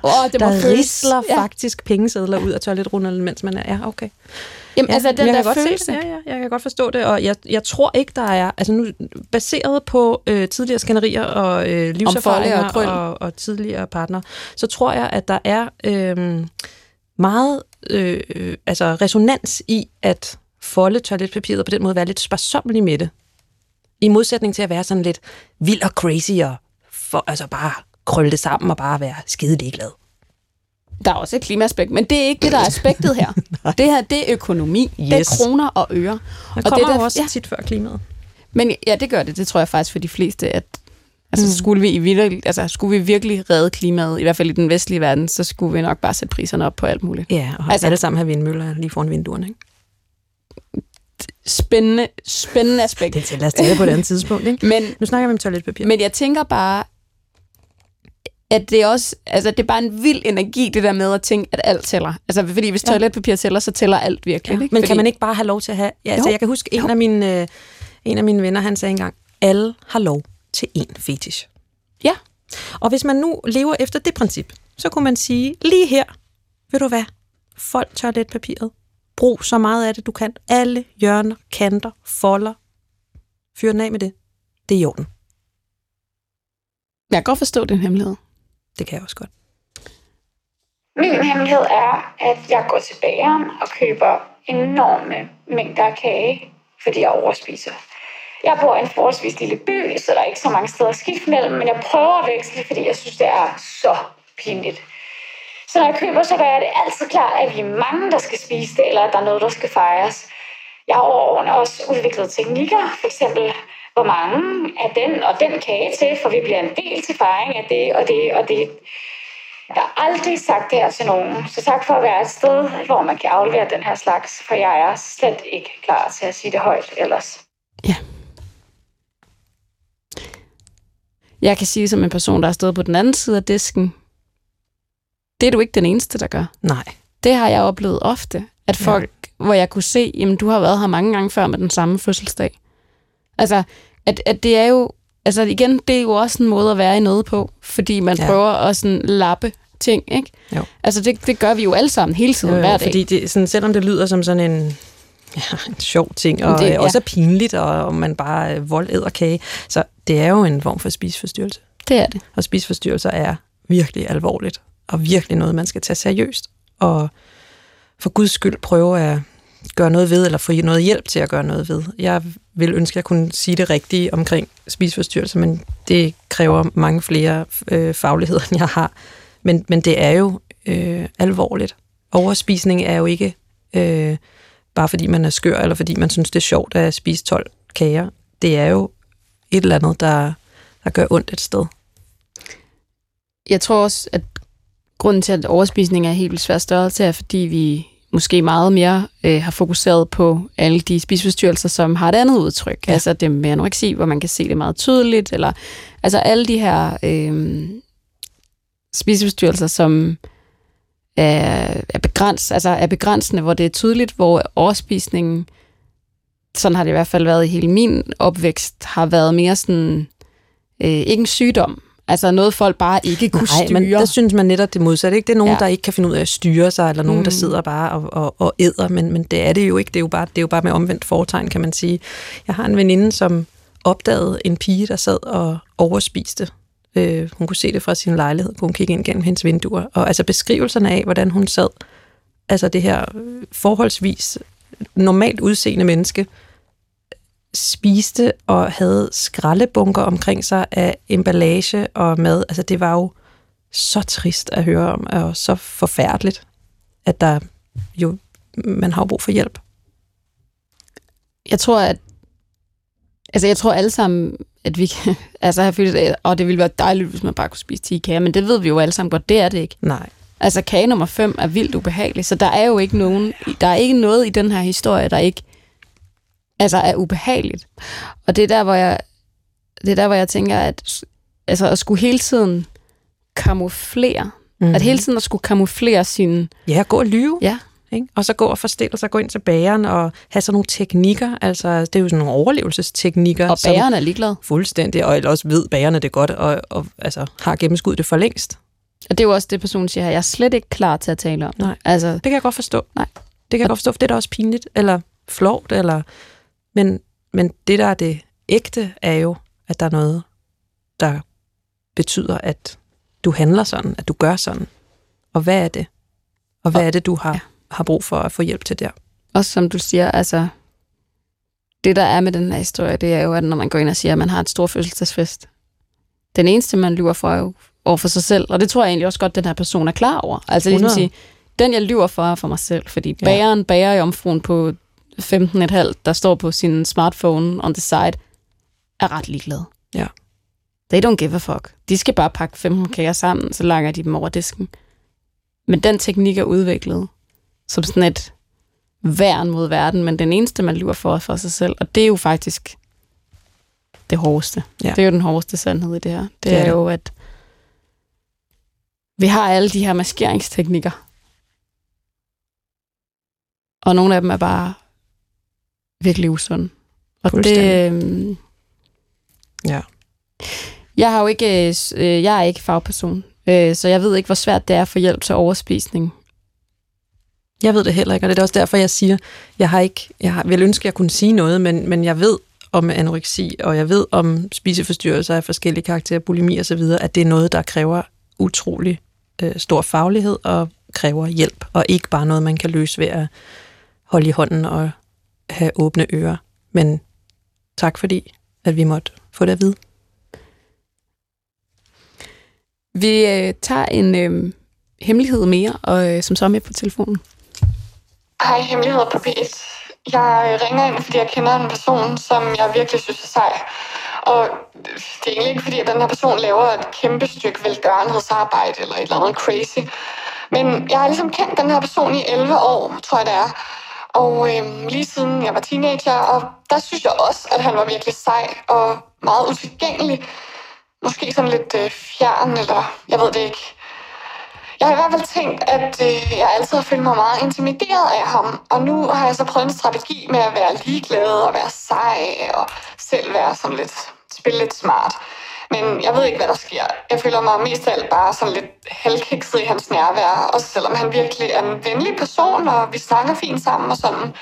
Oh, det der føles, risler ja. faktisk pengesedler ud af toiletrullen, mens man er... Ja, okay. Jamen, ja, altså, den jeg der kan følelse. Det. Ja, ja, jeg kan godt forstå det, og jeg, jeg tror ikke, der er... Altså nu, baseret på øh, tidligere skænderier og øh, livserfaringer og, og, og tidligere partner, så tror jeg, at der er øh, meget øh, altså resonans i at folde toiletpapiret og på den måde være lidt sparsommelig med det. I modsætning til at være sådan lidt vild og crazy og for, altså bare krølle det sammen og bare være skide ligeglad. Der er også et klimaaspekt, men det er ikke det, der er aspektet her. det her, det er økonomi. Yes. Det er kroner og øre. Det kommer og det, der, også ja. tit før klimaet. Men ja, det gør det. Det tror jeg faktisk for de fleste, at altså, mm. skulle, vi i virkelig, altså, skulle vi virkelig redde klimaet, i hvert fald i den vestlige verden, så skulle vi nok bare sætte priserne op på alt muligt. Ja, og altså, alle sammen have vindmøller lige foran vinduerne, ikke? Spændende, spændende aspekt. Det tæller stadig på et andet tidspunkt, ikke? Men, nu snakker vi om toiletpapir. Men jeg tænker bare, at det er også, altså det er bare en vild energi, det der med at tænke, at alt tæller. Altså, fordi hvis toiletpapir tæller, så tæller alt virkelig. Ja. Ikke? Men fordi... kan man ikke bare have lov til at have... Ja, altså, jeg kan huske, en af, mine, øh, en af mine venner, han sagde engang, alle har lov til én fetish. Ja. Og hvis man nu lever efter det princip, så kunne man sige, lige her, ved du hvad, fold toiletpapiret. Brug så meget af det, du kan. Alle hjørner, kanter, folder. Fyr den af med det. Det er i orden. Jeg kan godt forstå den hemmelighed. Det kan jeg også godt. Min hemmelighed er, at jeg går til bageren og køber enorme mængder af kage, fordi jeg overspiser. Jeg bor i en forholdsvis lille by, så der er ikke så mange steder at skifte mellem, men jeg prøver at veksle, fordi jeg synes, det er så pinligt. Så når jeg køber, så gør jeg det altid klar, at vi er mange, der skal spise det, eller at der er noget, der skal fejres. Jeg har over også udviklet teknikker, for eksempel hvor mange af den og den kage til, for vi bliver en del til fejring af det og det og det. Jeg har aldrig sagt det her til nogen, så tak for at være et sted, hvor man kan aflevere den her slags, for jeg er slet ikke klar til at sige det højt ellers. Ja. Jeg kan sige som en person, der har stået på den anden side af disken, det er du ikke den eneste, der gør. Nej. Det har jeg oplevet ofte, at folk, ja. hvor jeg kunne se, jamen du har været her mange gange før med den samme fødselsdag. Altså, at, at det er jo, altså igen, det er jo også en måde at være i noget på, fordi man ja. prøver at sådan lappe ting, ikke? Jo. Altså, det, det gør vi jo alle sammen hele tiden, jo, jo, hver dag. Fordi det, sådan, selvom det lyder som sådan en, ja, en sjov ting, og det, ja. også er pinligt, og, og man bare øh, vold æder kage, så det er jo en form for spiseforstyrrelse. Det er det. Og spiseforstyrrelser er virkelig alvorligt, og virkelig noget, man skal tage seriøst, og for guds skyld prøve at gøre noget ved, eller få noget hjælp til at gøre noget ved. Jeg vil ønske, at jeg kunne sige det rigtige omkring spiseforstyrrelser, men det kræver mange flere øh, fagligheder, end jeg har. Men, men det er jo øh, alvorligt. Overspisning er jo ikke øh, bare fordi man er skør, eller fordi man synes, det er sjovt at spise 12 kager. Det er jo et eller andet, der, der gør ondt et sted. Jeg tror også, at grunden til, at overspisning er helt svært svær størrelse, er, fordi vi måske meget mere øh, har fokuseret på alle de spiseforstyrrelser, som har et andet udtryk. Ja. Altså det med anoreksi, hvor man kan se det meget tydeligt, eller altså alle de her øh, spiseforstyrrelser, som er, er, begræns, altså er begrænsende, hvor det er tydeligt, hvor overspisningen, sådan har det i hvert fald været i hele min opvækst, har været mere sådan, øh, ikke en sygdom, Altså noget, folk bare ikke kunne Nej, styre. men der synes man netop det modsatte. Ikke? Det er nogen, ja. der ikke kan finde ud af at styre sig, eller nogen, mm. der sidder bare og, og, og æder, men, men det er det jo ikke. Det er jo, bare, det er jo bare med omvendt foretegn, kan man sige. Jeg har en veninde, som opdagede en pige, der sad og overspiste. Øh, hun kunne se det fra sin lejlighed, kunne hun kigge ind gennem hendes vinduer. Og altså beskrivelserne af, hvordan hun sad, altså det her forholdsvis normalt udseende menneske, spiste og havde skraldebunker omkring sig af emballage og mad. Altså det var jo så trist at høre om, og så forfærdeligt, at der jo, man har brug for hjælp. Jeg tror, at altså jeg tror alle sammen, at vi kan, altså have følt, og det ville være dejligt, hvis man bare kunne spise 10 kager, men det ved vi jo alle sammen godt, det er det ikke. Nej. Altså kage nummer 5 er vildt ubehagelig, så der er jo ikke nogen, der er ikke noget i den her historie, der ikke altså er ubehageligt. Og det er der, hvor jeg, det er der, hvor jeg tænker, at altså, at skulle hele tiden kamuflere, mm-hmm. at hele tiden at skulle kamuflere sin... Ja, gå og lyve. Ja. Ikke? Og så gå og forstille sig, gå ind til bageren og have sådan nogle teknikker. Altså, det er jo sådan nogle overlevelsesteknikker. Og bageren er ligeglad. Fuldstændig, og ellers ved bagerne det godt, og, og altså, har gennemskuddet det for længst. Og det er jo også det, personen siger her. Jeg er slet ikke klar til at tale om Nej, altså, det kan jeg godt forstå. Nej. Det kan jeg og, godt forstå, for det er da også pinligt, eller flovt, eller men, men det, der er det ægte, er jo, at der er noget, der betyder, at du handler sådan, at du gør sådan. Og hvad er det? Og hvad og, er det, du har, ja. har brug for at få hjælp til der? Også som du siger, altså, det der er med den her historie, det er jo, at når man går ind og siger, at man har et stort fødselsdagsfest, den eneste, man lyver for, er jo over for sig selv. Og det tror jeg egentlig også godt, den her person er klar over. Altså ligesom sige, den jeg lyver for, er for mig selv. Fordi bageren ja. bager jomfruen på 15,5, der står på sin smartphone on the side, er ret ligeglad. Ja. They don't give a fuck. De skal bare pakke 15 kager sammen, så langer de dem over disken. Men den teknik er udviklet som sådan et værn mod verden, men den eneste, man lyver for, for sig selv. Og det er jo faktisk det hårdeste. Ja. Det er jo den hårdeste sandhed i det her. Det, det er, er jo, at vi har alle de her maskeringsteknikker. Og nogle af dem er bare virkelig usund. Og det... Øh, ja. Jeg har jo ikke, øh, jeg er ikke fagperson, øh, så jeg ved ikke, hvor svært det er få hjælp til overspisning. Jeg ved det heller ikke, og det er også derfor, jeg siger, jeg har ikke, jeg har, vil ønske, at jeg kunne sige noget, men, men jeg ved om anoreksi, og jeg ved om spiseforstyrrelser af forskellige karakterer, bulimi og så videre, at det er noget, der kræver utrolig øh, stor faglighed og kræver hjælp, og ikke bare noget, man kan løse ved at holde i hånden og have åbne ører. Men tak fordi, at vi måtte få det at vide. Vi øh, tager en øh, hemmelighed mere, og øh, som så er med på telefonen. Hej, hemmeligheder på P1. Jeg ringer ind, fordi jeg kender en person, som jeg virkelig synes er sej. Og det er egentlig ikke, fordi at den her person laver et kæmpe stykke velgørenhedsarbejde eller et eller andet crazy. Men jeg har ligesom kendt den her person i 11 år, tror jeg det er. Og øhm, lige siden jeg var teenager, og der synes jeg også, at han var virkelig sej og meget utilgængelig. Måske sådan lidt øh, fjern, eller jeg ved det ikke. Jeg har i hvert fald tænkt, at øh, jeg altid har følt mig meget intimideret af ham. Og nu har jeg så prøvet en strategi med at være ligeglad og være sej og selv være sådan lidt, spille lidt smart. Men jeg ved ikke, hvad der sker. Jeg føler mig mest af alt bare sådan lidt halvkikset i hans nærvær. Også selvom han virkelig er en venlig person, og vi snakker fint sammen og sådan.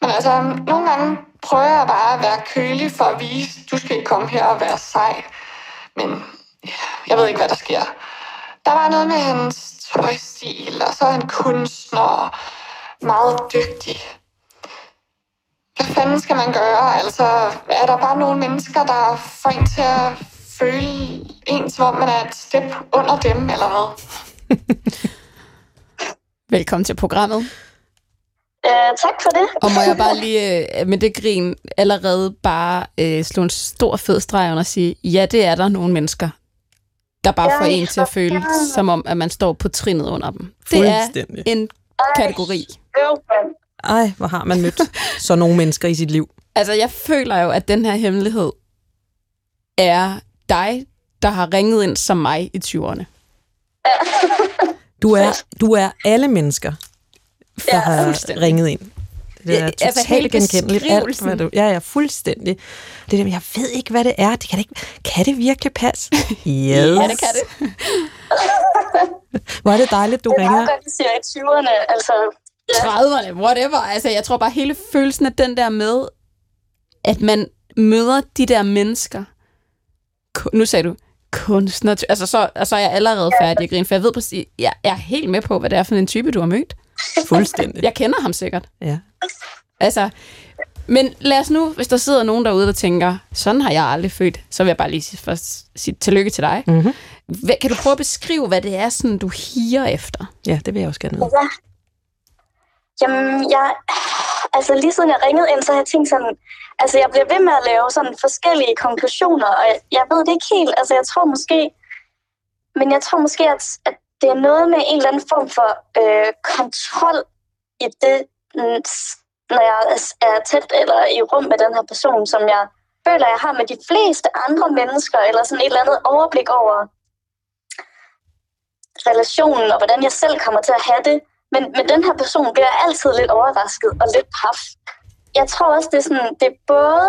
Men altså, nogle gange prøver jeg bare at være kølig for at vise, du skal ikke komme her og være sej. Men jeg ved ikke, hvad der sker. Der var noget med hans tøjstil, og så er han kunstner, meget dygtig. Hvad fanden skal man gøre? Altså, er der bare nogle mennesker, der får en til at føle en, som om man er et step under dem, eller hvad? Velkommen til programmet. Uh, tak for det. Og må jeg bare lige øh, med det grin allerede bare øh, slå en stor fed streg under og sige, ja, det er der nogle mennesker, der bare Ja, får en til at føle, gerne. som om, at man står på trinet under dem. Det er en kategori. Ej, hvor har man mødt så nogle mennesker i sit liv. Altså, jeg føler jo, at den her hemmelighed er dig, der har ringet ind som mig i 20'erne. Du er, du er alle mennesker, der Ja, har ringet ind. Det er Ja, totalt altså, genkendeligt. Alt, hvad du, ja, ja, fuldstændig. Det der, jeg ved ikke, hvad det er. Det kan, det ikke, kan det virkelig passe? Yes. Ja, det kan det. Hvor er det dejligt, du Det er ringer. meget godt, du siger i 20'erne. Altså, 30'erne, whatever. Altså, jeg tror bare, hele følelsen af den der med, at man møder de der mennesker. Nu sagde du, kunstner. Altså, så, så er jeg allerede færdig at grine, for jeg ved præcis, jeg er helt med på, hvad det er for en type, du har mødt. Fuldstændig. Jeg kender ham sikkert. Ja. Altså, men lad os nu, hvis der sidder nogen derude, der tænker, sådan har jeg aldrig født, så vil jeg bare lige sige- først sige tillykke til dig. Mm-hmm. Hvad, kan du prøve at beskrive, hvad det er, sådan, du higer efter? ja, det vil jeg også gerne vide. Ja. Jamen, jeg, altså lige siden jeg ringede ind, så har jeg tænkt sådan, altså jeg bliver ved med at lave sådan forskellige konklusioner, og jeg, jeg ved det ikke helt, altså jeg tror måske, men jeg tror måske, at, at det er noget med en eller anden form for øh, kontrol i det, når jeg er- er tæt eller i rum med den her person, som jeg føler, jeg har med de fleste andre mennesker, eller sådan et eller andet overblik over relationen, og hvordan jeg selv kommer til at have det. Men med den her person bliver jeg altid lidt overrasket og lidt paf. Jeg tror også, det er, sådan, det er både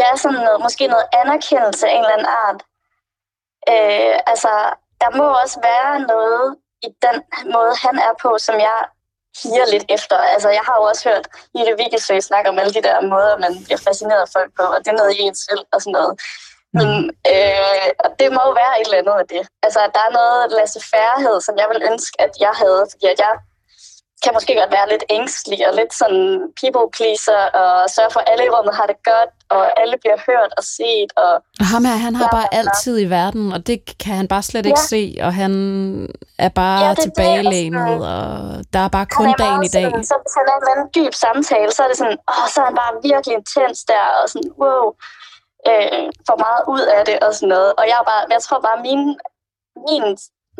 ja, sådan noget, måske noget anerkendelse af en eller anden art. Øh, altså, der må også være noget i den måde, han er på, som jeg higer lidt efter. Altså, jeg har jo også hørt Jette Vigelsø snakke om alle de der måder, man bliver fascineret af folk på, og det er noget i en selv og sådan noget. Men, øh, og det må jo være et eller andet af det. Altså, der er noget laissez-færhed, som jeg vil ønske, at jeg havde, fordi at jeg kan måske godt være lidt ængstelig og lidt sådan people pleaser og sørge for, at alle i rummet har det godt, og alle bliver hørt og set. Og Og ham her, han har bare altid i verden, og det kan han bare slet ikke Ja. se, og han er bare Ja, tilbagelænet, og og der er bare kun er dagen i dag. Sådan, så hvis han er en eller anden dyb samtale, så er det sådan, åh, så er han bare virkelig intens der, og sådan, wow, øh, får meget ud af det og sådan noget. Og jeg, er bare, jeg tror bare, mine, min,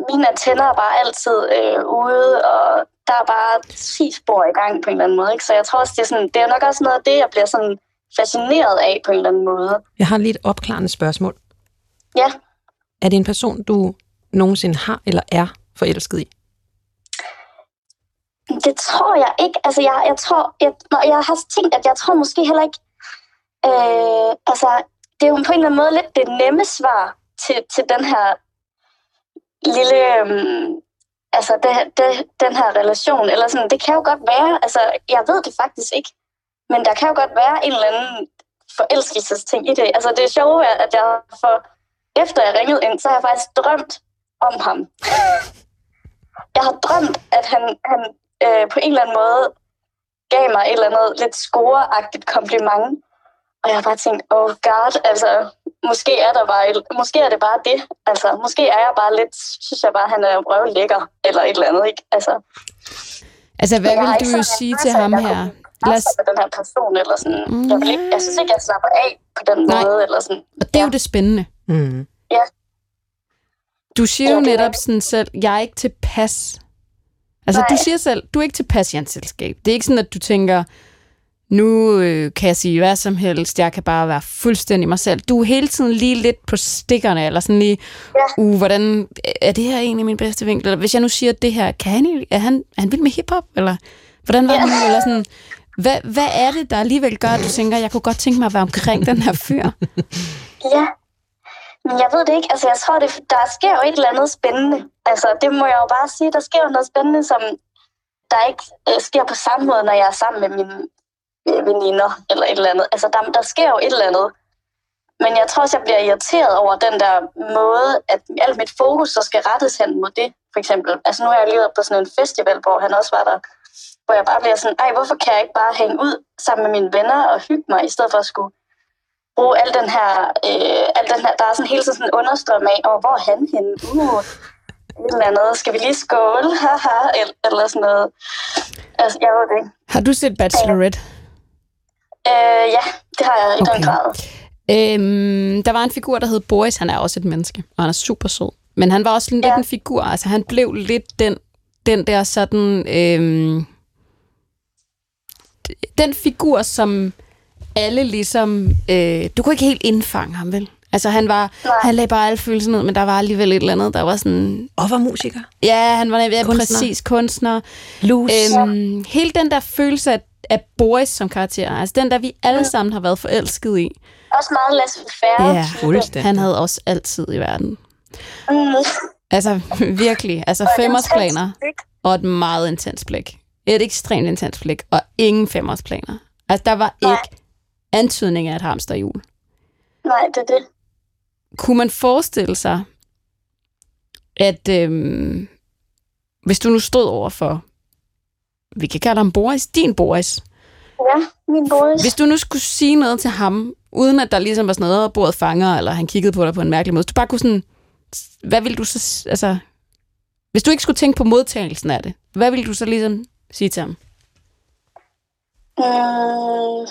mine antenner er bare altid øh, ude, og der er bare 10 spor i gang på en eller anden måde. Ikke? Så jeg tror også, det er, sådan, det er nok også noget af det, jeg bliver sådan fascineret af på en eller anden måde. Jeg har lige et opklarende spørgsmål. Ja. Er det en person, du nogensinde har eller er forelsket i? Det tror jeg ikke. Altså, jeg, jeg tror, jeg, når jeg har tænkt, at jeg tror måske heller ikke, øh, altså, det er jo på en eller anden måde lidt det nemme svar til, til den her lille, øh, altså, det, det, den her relation, eller sådan, det kan jo godt være, altså, jeg ved det faktisk ikke, men der kan jo godt være en eller anden forelskelsesting i det. Altså, det er sjovt, at jeg for, efter jeg ringede ind, så har jeg faktisk drømt om ham. Jeg har drømt, at han, han øh, på en eller anden måde gav mig et eller andet lidt scoreagtigt kompliment. Og jeg har bare tænkt, oh god, altså, måske er, der bare, et- måske er det bare det. Altså, måske er jeg bare lidt, synes jeg bare, han er røv lækker, eller et eller andet, ikke? Altså, Altså, hvad vil du jo sige til ham her? Lad os, med den her person, eller sådan. Mm, Jeg, vil ikke, jeg synes ikke, jeg slapper af på den Nej. måde, eller sådan. og det er jo Ja. det spændende. Mm. Du siger Ja, jo netop sådan selv, jeg er ikke tilpas. Altså, Nej. du siger selv, du er ikke tilpas i hans selskab. Det er ikke sådan, at du tænker, nu øh, kan jeg sige hvad som helst, jeg kan bare være fuldstændig mig selv. Du er hele tiden lige lidt på stikkerne, eller sådan lige, Ja. uh, hvordan, er det her egentlig min bedste vinkel? Eller hvis jeg nu siger det her, kan han, er han, er han vild med hiphop? Eller hvordan var Ja. han? Eller sådan, hvad, hvad er det, der alligevel gør, at du tænker, jeg kunne godt tænke mig at være omkring den her fyr? Ja, men jeg ved det ikke. Altså, jeg tror, det, der sker jo et eller andet spændende. Altså, det må jeg jo bare sige. Der sker jo noget spændende, som der ikke øh, sker på samme måde, når jeg er sammen med mine øh, veninder eller et eller andet. Altså, der, der sker jo et eller andet. Men jeg tror også, jeg bliver irriteret over den der måde, at alt mit fokus så skal rettes hen mod det, for eksempel. Altså, nu er jeg lige været på sådan en festival, hvor han også var der, hvor jeg bare bliver sådan, ej, hvorfor kan jeg ikke bare hænge ud sammen med mine venner og hygge mig, i stedet for at skulle bruge al den her, øh, al den her der er sådan hele tiden sådan en understrøm af, og hvor er han henne? Uh, et eller andet, skal vi lige skåle? Haha, eller, eller sådan noget. Altså, jeg ved det ikke. Har du set Bachelorette? Øh, ja, det har jeg i okay. den grad. Øhm, der var en figur, der hed Boris. Han er også et menneske, og han er super sød. Men han var også lidt Ja. en figur. Altså, han blev lidt den, den der sådan... Øhm, den figur, som alle ligesom... Øh, du kunne ikke helt indfange ham, vel? Altså, han var... Nej. Han lagde bare alle følelser ned, men der var alligevel et eller andet, der var sådan... Og var musiker. Ja, han var ja, Kunstner. præcis kunstner. Lus. Øhm, hele den der følelse af, af Boris som karakter, altså den der vi alle sammen har været forelsket i, Også meget laissez-faire. Ja, fuldstændig. han havde også altid i verden. Mm. Altså virkelig, altså femårsplaner og et meget intens blik. Et ekstremt intens blik, og ingen femårsplaner. Altså der var Nej. ikke antydning af et hamsterhjul. Nej, det er det. Kunne man forestille sig, at øhm, hvis du nu stod over for, vi kan kalde ham Boris, din Boris, Ja, min Boris. Hvis du nu skulle sige noget til ham, uden at der ligesom var sådan noget, at bordet fanger, eller han kiggede på dig på en mærkelig måde, hvis du bare kunne sådan, hvad ville du så, altså, hvis du ikke skulle tænke på modtagelsen af det, hvad ville du så ligesom sige til ham? Mm.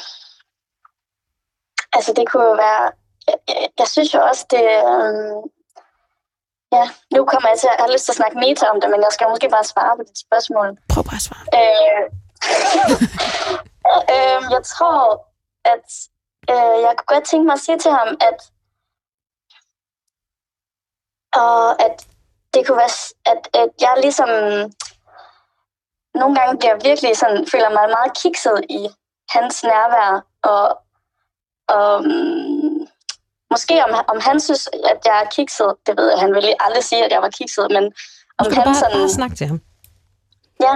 Altså, det kunne jo være... Jeg, jeg, jeg synes jo også, det... Um... Ja, nu kommer jeg til at har lyst til at snakke meta om det, men jeg skal måske bare svare på dit spørgsmål. Prøv bare at svare. Øh, øh, jeg tror, at øh, jeg kunne godt tænke mig at sige til ham, at, og at det kunne være, at, at jeg ligesom nogle gange bliver virkelig sådan, føler mig meget kikset i hans nærvær, og, og um, måske om, om han synes, at jeg er kikset, det ved jeg, han ville aldrig sige, at jeg var kikset, men om skal han bare, sådan... bare snakke til ham. Ja.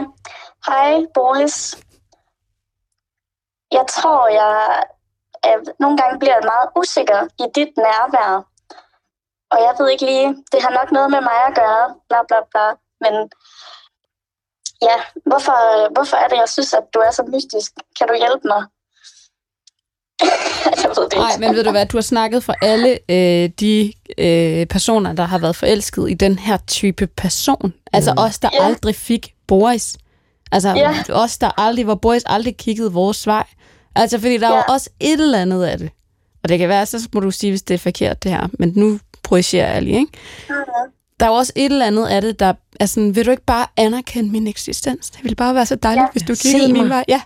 Hej, Boris. Jeg tror, jeg øh, nogle gange bliver meget usikker i dit nærvær. Og jeg ved ikke lige, det har nok noget med mig at gøre, bla bla bla. Men ja, hvorfor, hvorfor er det, jeg synes, at du er så mystisk? Kan du hjælpe mig? det Nej, men ved du hvad, du har snakket for alle øh, de øh, personer, der har været forelsket i den her type person. Altså Mm. os, der Ja. aldrig fik Boris. Altså Ja. os, der aldrig, hvor Boris aldrig kiggede vores vej. Altså, fordi der Ja. var også et eller andet af det. Og det kan være, så må du sige, hvis det er forkert, det her. Men nu projicerer jeg lige, ikke? Der er jo også et eller andet af det, der er sådan, vil du ikke bare anerkende min eksistens? Det ville bare være så dejligt, Ja. ja. hvis du kiggede min mig. vej. Ja,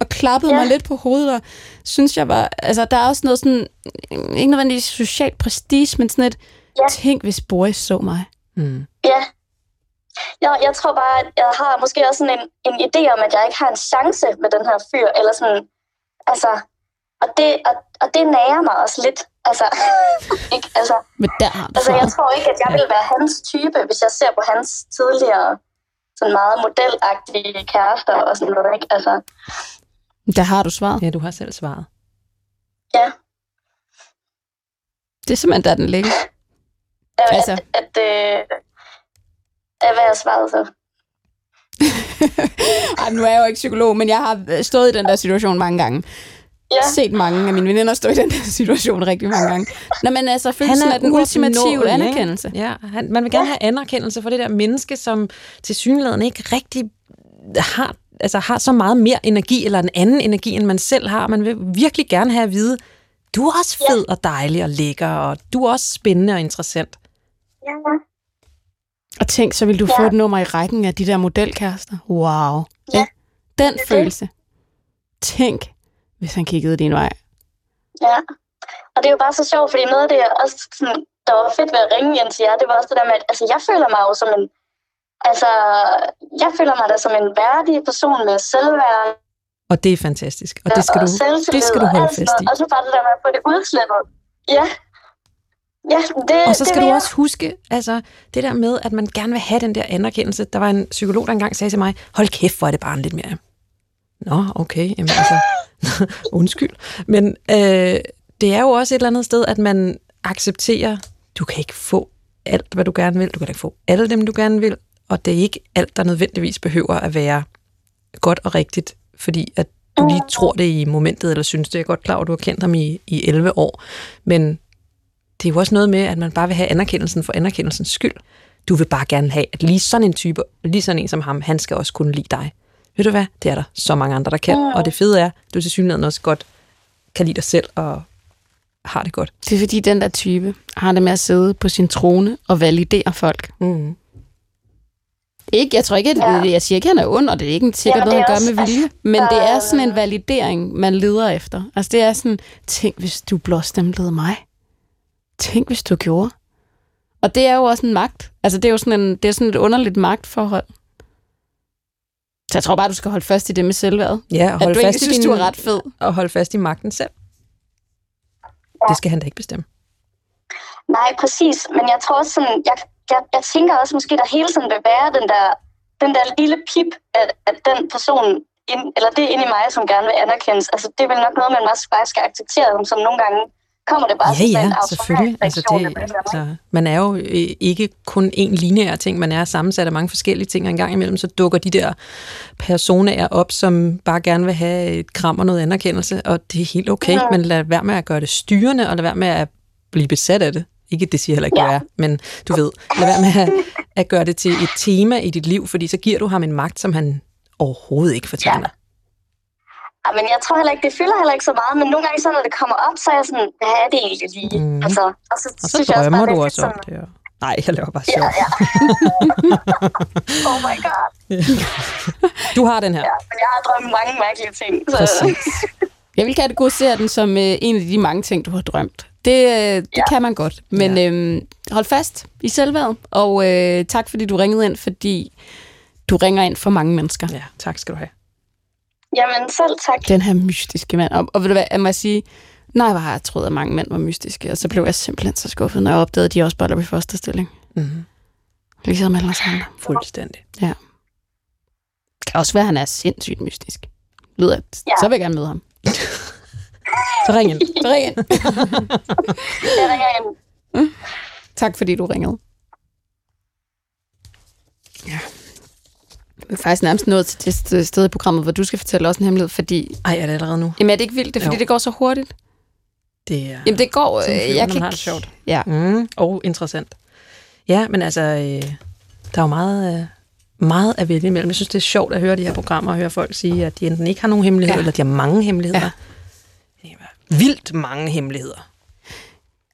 og klappede Ja. mig lidt på hovedet, og synes jeg var, altså der er også noget sådan, ikke nødvendigvis social prestige, men sådan et, Ja. tænk hvis Boris så mig. Mm. Ja. Jeg, jeg tror bare, at jeg har måske også sådan en, en idé om, at jeg ikke har en chance med den her fyr, eller sådan, altså, og det, og, og det nager mig også lidt, altså, ikke, altså, Men der har altså, jeg tror ikke, at jeg vil være hans type, hvis jeg ser på hans tidligere, sådan meget modelagtige kærester og sådan noget, ikke, altså, Der har du svaret. Ja, du har selv svaret. ja, Det er simpelthen der, den ligger. at, Altså. at, at, øh, at hvad jeg svarede så. Ej, nu er jeg jo ikke psykolog, men jeg har stået i den der situation mange gange. Ja, set mange af mine veninder stå i den der situation rigtig mange gange. Nå, men altså, følelsen Han er af den ultimative ikke? anerkendelse. Ja, han, man vil gerne have anerkendelse for det der menneske, som til synligheden ikke rigtig har, altså har så meget mere energi, eller en anden energi, end man selv har. Man vil virkelig gerne have at vide, du er også fed og dejlig og lækker, og du er også spændende og interessant. ja, Og tænk, så vil du Ja. få et nummer i rækken af de der modelkærester. Wow. Ja, Den det. følelse. Tænk, hvis han kiggede din vej. Ja, og det er jo bare så sjovt, fordi noget af det, jeg også sådan, der var fedt ved at ringe ind til jer, det var også det der med, at altså, jeg føler mig jo som en, altså, jeg føler mig da som en værdig person med selvværd. Og det er fantastisk, og det skal og du, det skal du holde alt fast i. Og så bare det der med at få det udslettet. Ja. Ja, det, Og så det skal vil du også huske, altså det der med, at man gerne vil have den der anerkendelse. Der var en psykolog, der engang sagde til mig, hold kæft, hvor er det barn lidt mere. Nå, okay, jamen altså, undskyld. Men øh, det er jo også et eller andet sted, at man accepterer, du kan ikke få alt, hvad du gerne vil. Du kan ikke få alle dem, du gerne vil. Og det er ikke alt, der nødvendigvis behøver at være godt og rigtigt, fordi at du lige tror det i momentet, eller synes det. Jeg er godt klar over, at du har kendt ham i, i 11 år. Men det er jo også noget med, at man bare vil have anerkendelsen for anerkendelsens skyld. Du vil bare gerne have, at lige sådan en type, lige sådan en som ham, han skal også kunne lide dig. ved du hvad, det er der så mange andre, der kan. Og det fede er, at du til synligheden også godt kan lide dig selv og har det godt. Det er fordi, den der type har det med at sidde på sin trone og validere folk. Mm. Ikke, jeg tror ikke, at Ja. ja. jeg siger ikke, at han er ond, og det er ikke sikkert Jamen, noget, han er gør med også- vilje. Men det er sådan en øhm, validering, man leder efter. Altså det er sådan, tænk hvis du blåstemplede mig. Tænk hvis du gjorde. Og det er jo også en magt. Altså det er jo sådan, en, det er sådan et underligt magtforhold. Så jeg tror bare, du skal holde fast i det med selvværd. Ja, og At holde du fast ikke i synes, din, du er ret fed. og holde fast i magten selv. Det skal han da ikke bestemme. Nej, præcis. Men jeg tror også sådan, jeg, jeg, jeg tænker også måske, der hele tiden vil være den der, den der lille pip, at, at den person, ind, eller det inde i mig, som gerne vil anerkendes, altså det er vel nok noget, man også bare skal acceptere, som nogle gange kommer det bare Ja, ja, en selvfølgelig. Altså, det, altså, man er jo øh, ikke kun en lineær ting, man er sammensat af mange forskellige ting, og en gang imellem så dukker de der personer op, som bare gerne vil have et kram og noget anerkendelse, og det er helt okay, Ja. men lad være med at gøre det styrende, og lad være med at blive besat af det. Ikke, det siger heller ikke, Ja. du er, men du ved, lad være med at, at gøre det til et tema i dit liv, fordi så giver du ham en magt, som han overhovedet ikke fortjener. Ja, men jeg tror heller ikke, det fylder heller ikke så meget, men nogle gange så, når det kommer op, så er jeg sådan, hvad er det egentlig lige? Mm. Altså, og så, Og så synes jeg også drømmer bare, du det også om det. Og... Nej, jeg laver bare sjov. Ja, ja. oh my god. Du har den her. Ja, men jeg har drømt mange mærkelige ting. Så, Præcis. Jeg vil kategorisere den som øh, en af de mange ting, du har drømt. Det, øh, det ja. kan man godt. Men Ja. ja. øhm, hold fast i selvværd, og øh, tak fordi du ringede ind, fordi du ringer ind for mange mennesker. Ja, tak skal du have. Jamen, selv tak. Den her mystiske mand. Og, og ved du hvad, jeg må sige, nej, hvor har jeg troet, at mange mænd var mystiske, og så blev jeg simpelthen så skuffet, når jeg opdagede, at de også boller i første stilling. Mm-hmm. Ligesom alle os andre. Fuldstændig. Det kan også være, at han er sindssygt mystisk. Lyder, Ja. Så vil jeg gerne møde ham. Så ring ind. Så ring ind. Jeg ringer ind. Tak fordi du ringede. Ja. Vi er faktisk nærmest nået til det st- sted i programmet, hvor du skal fortælle os en hemmelighed, fordi... Ej, er det allerede nu? Jamen er det ikke vildt? Det er fordi, Jo. det går så hurtigt. Det er... Jamen det går... Sådan Øh, jeg kan ikke... det sjovt. Ja. Mm, og interessant. Ja, men altså, øh, der er jo meget, øh, meget at vælge imellem. Jeg synes, det er sjovt at høre de her programmer og høre folk sige, at de enten ikke har nogen hemmeligheder, ja. Ja. eller de har mange hemmeligheder. Ja. Det Vildt mange hemmeligheder.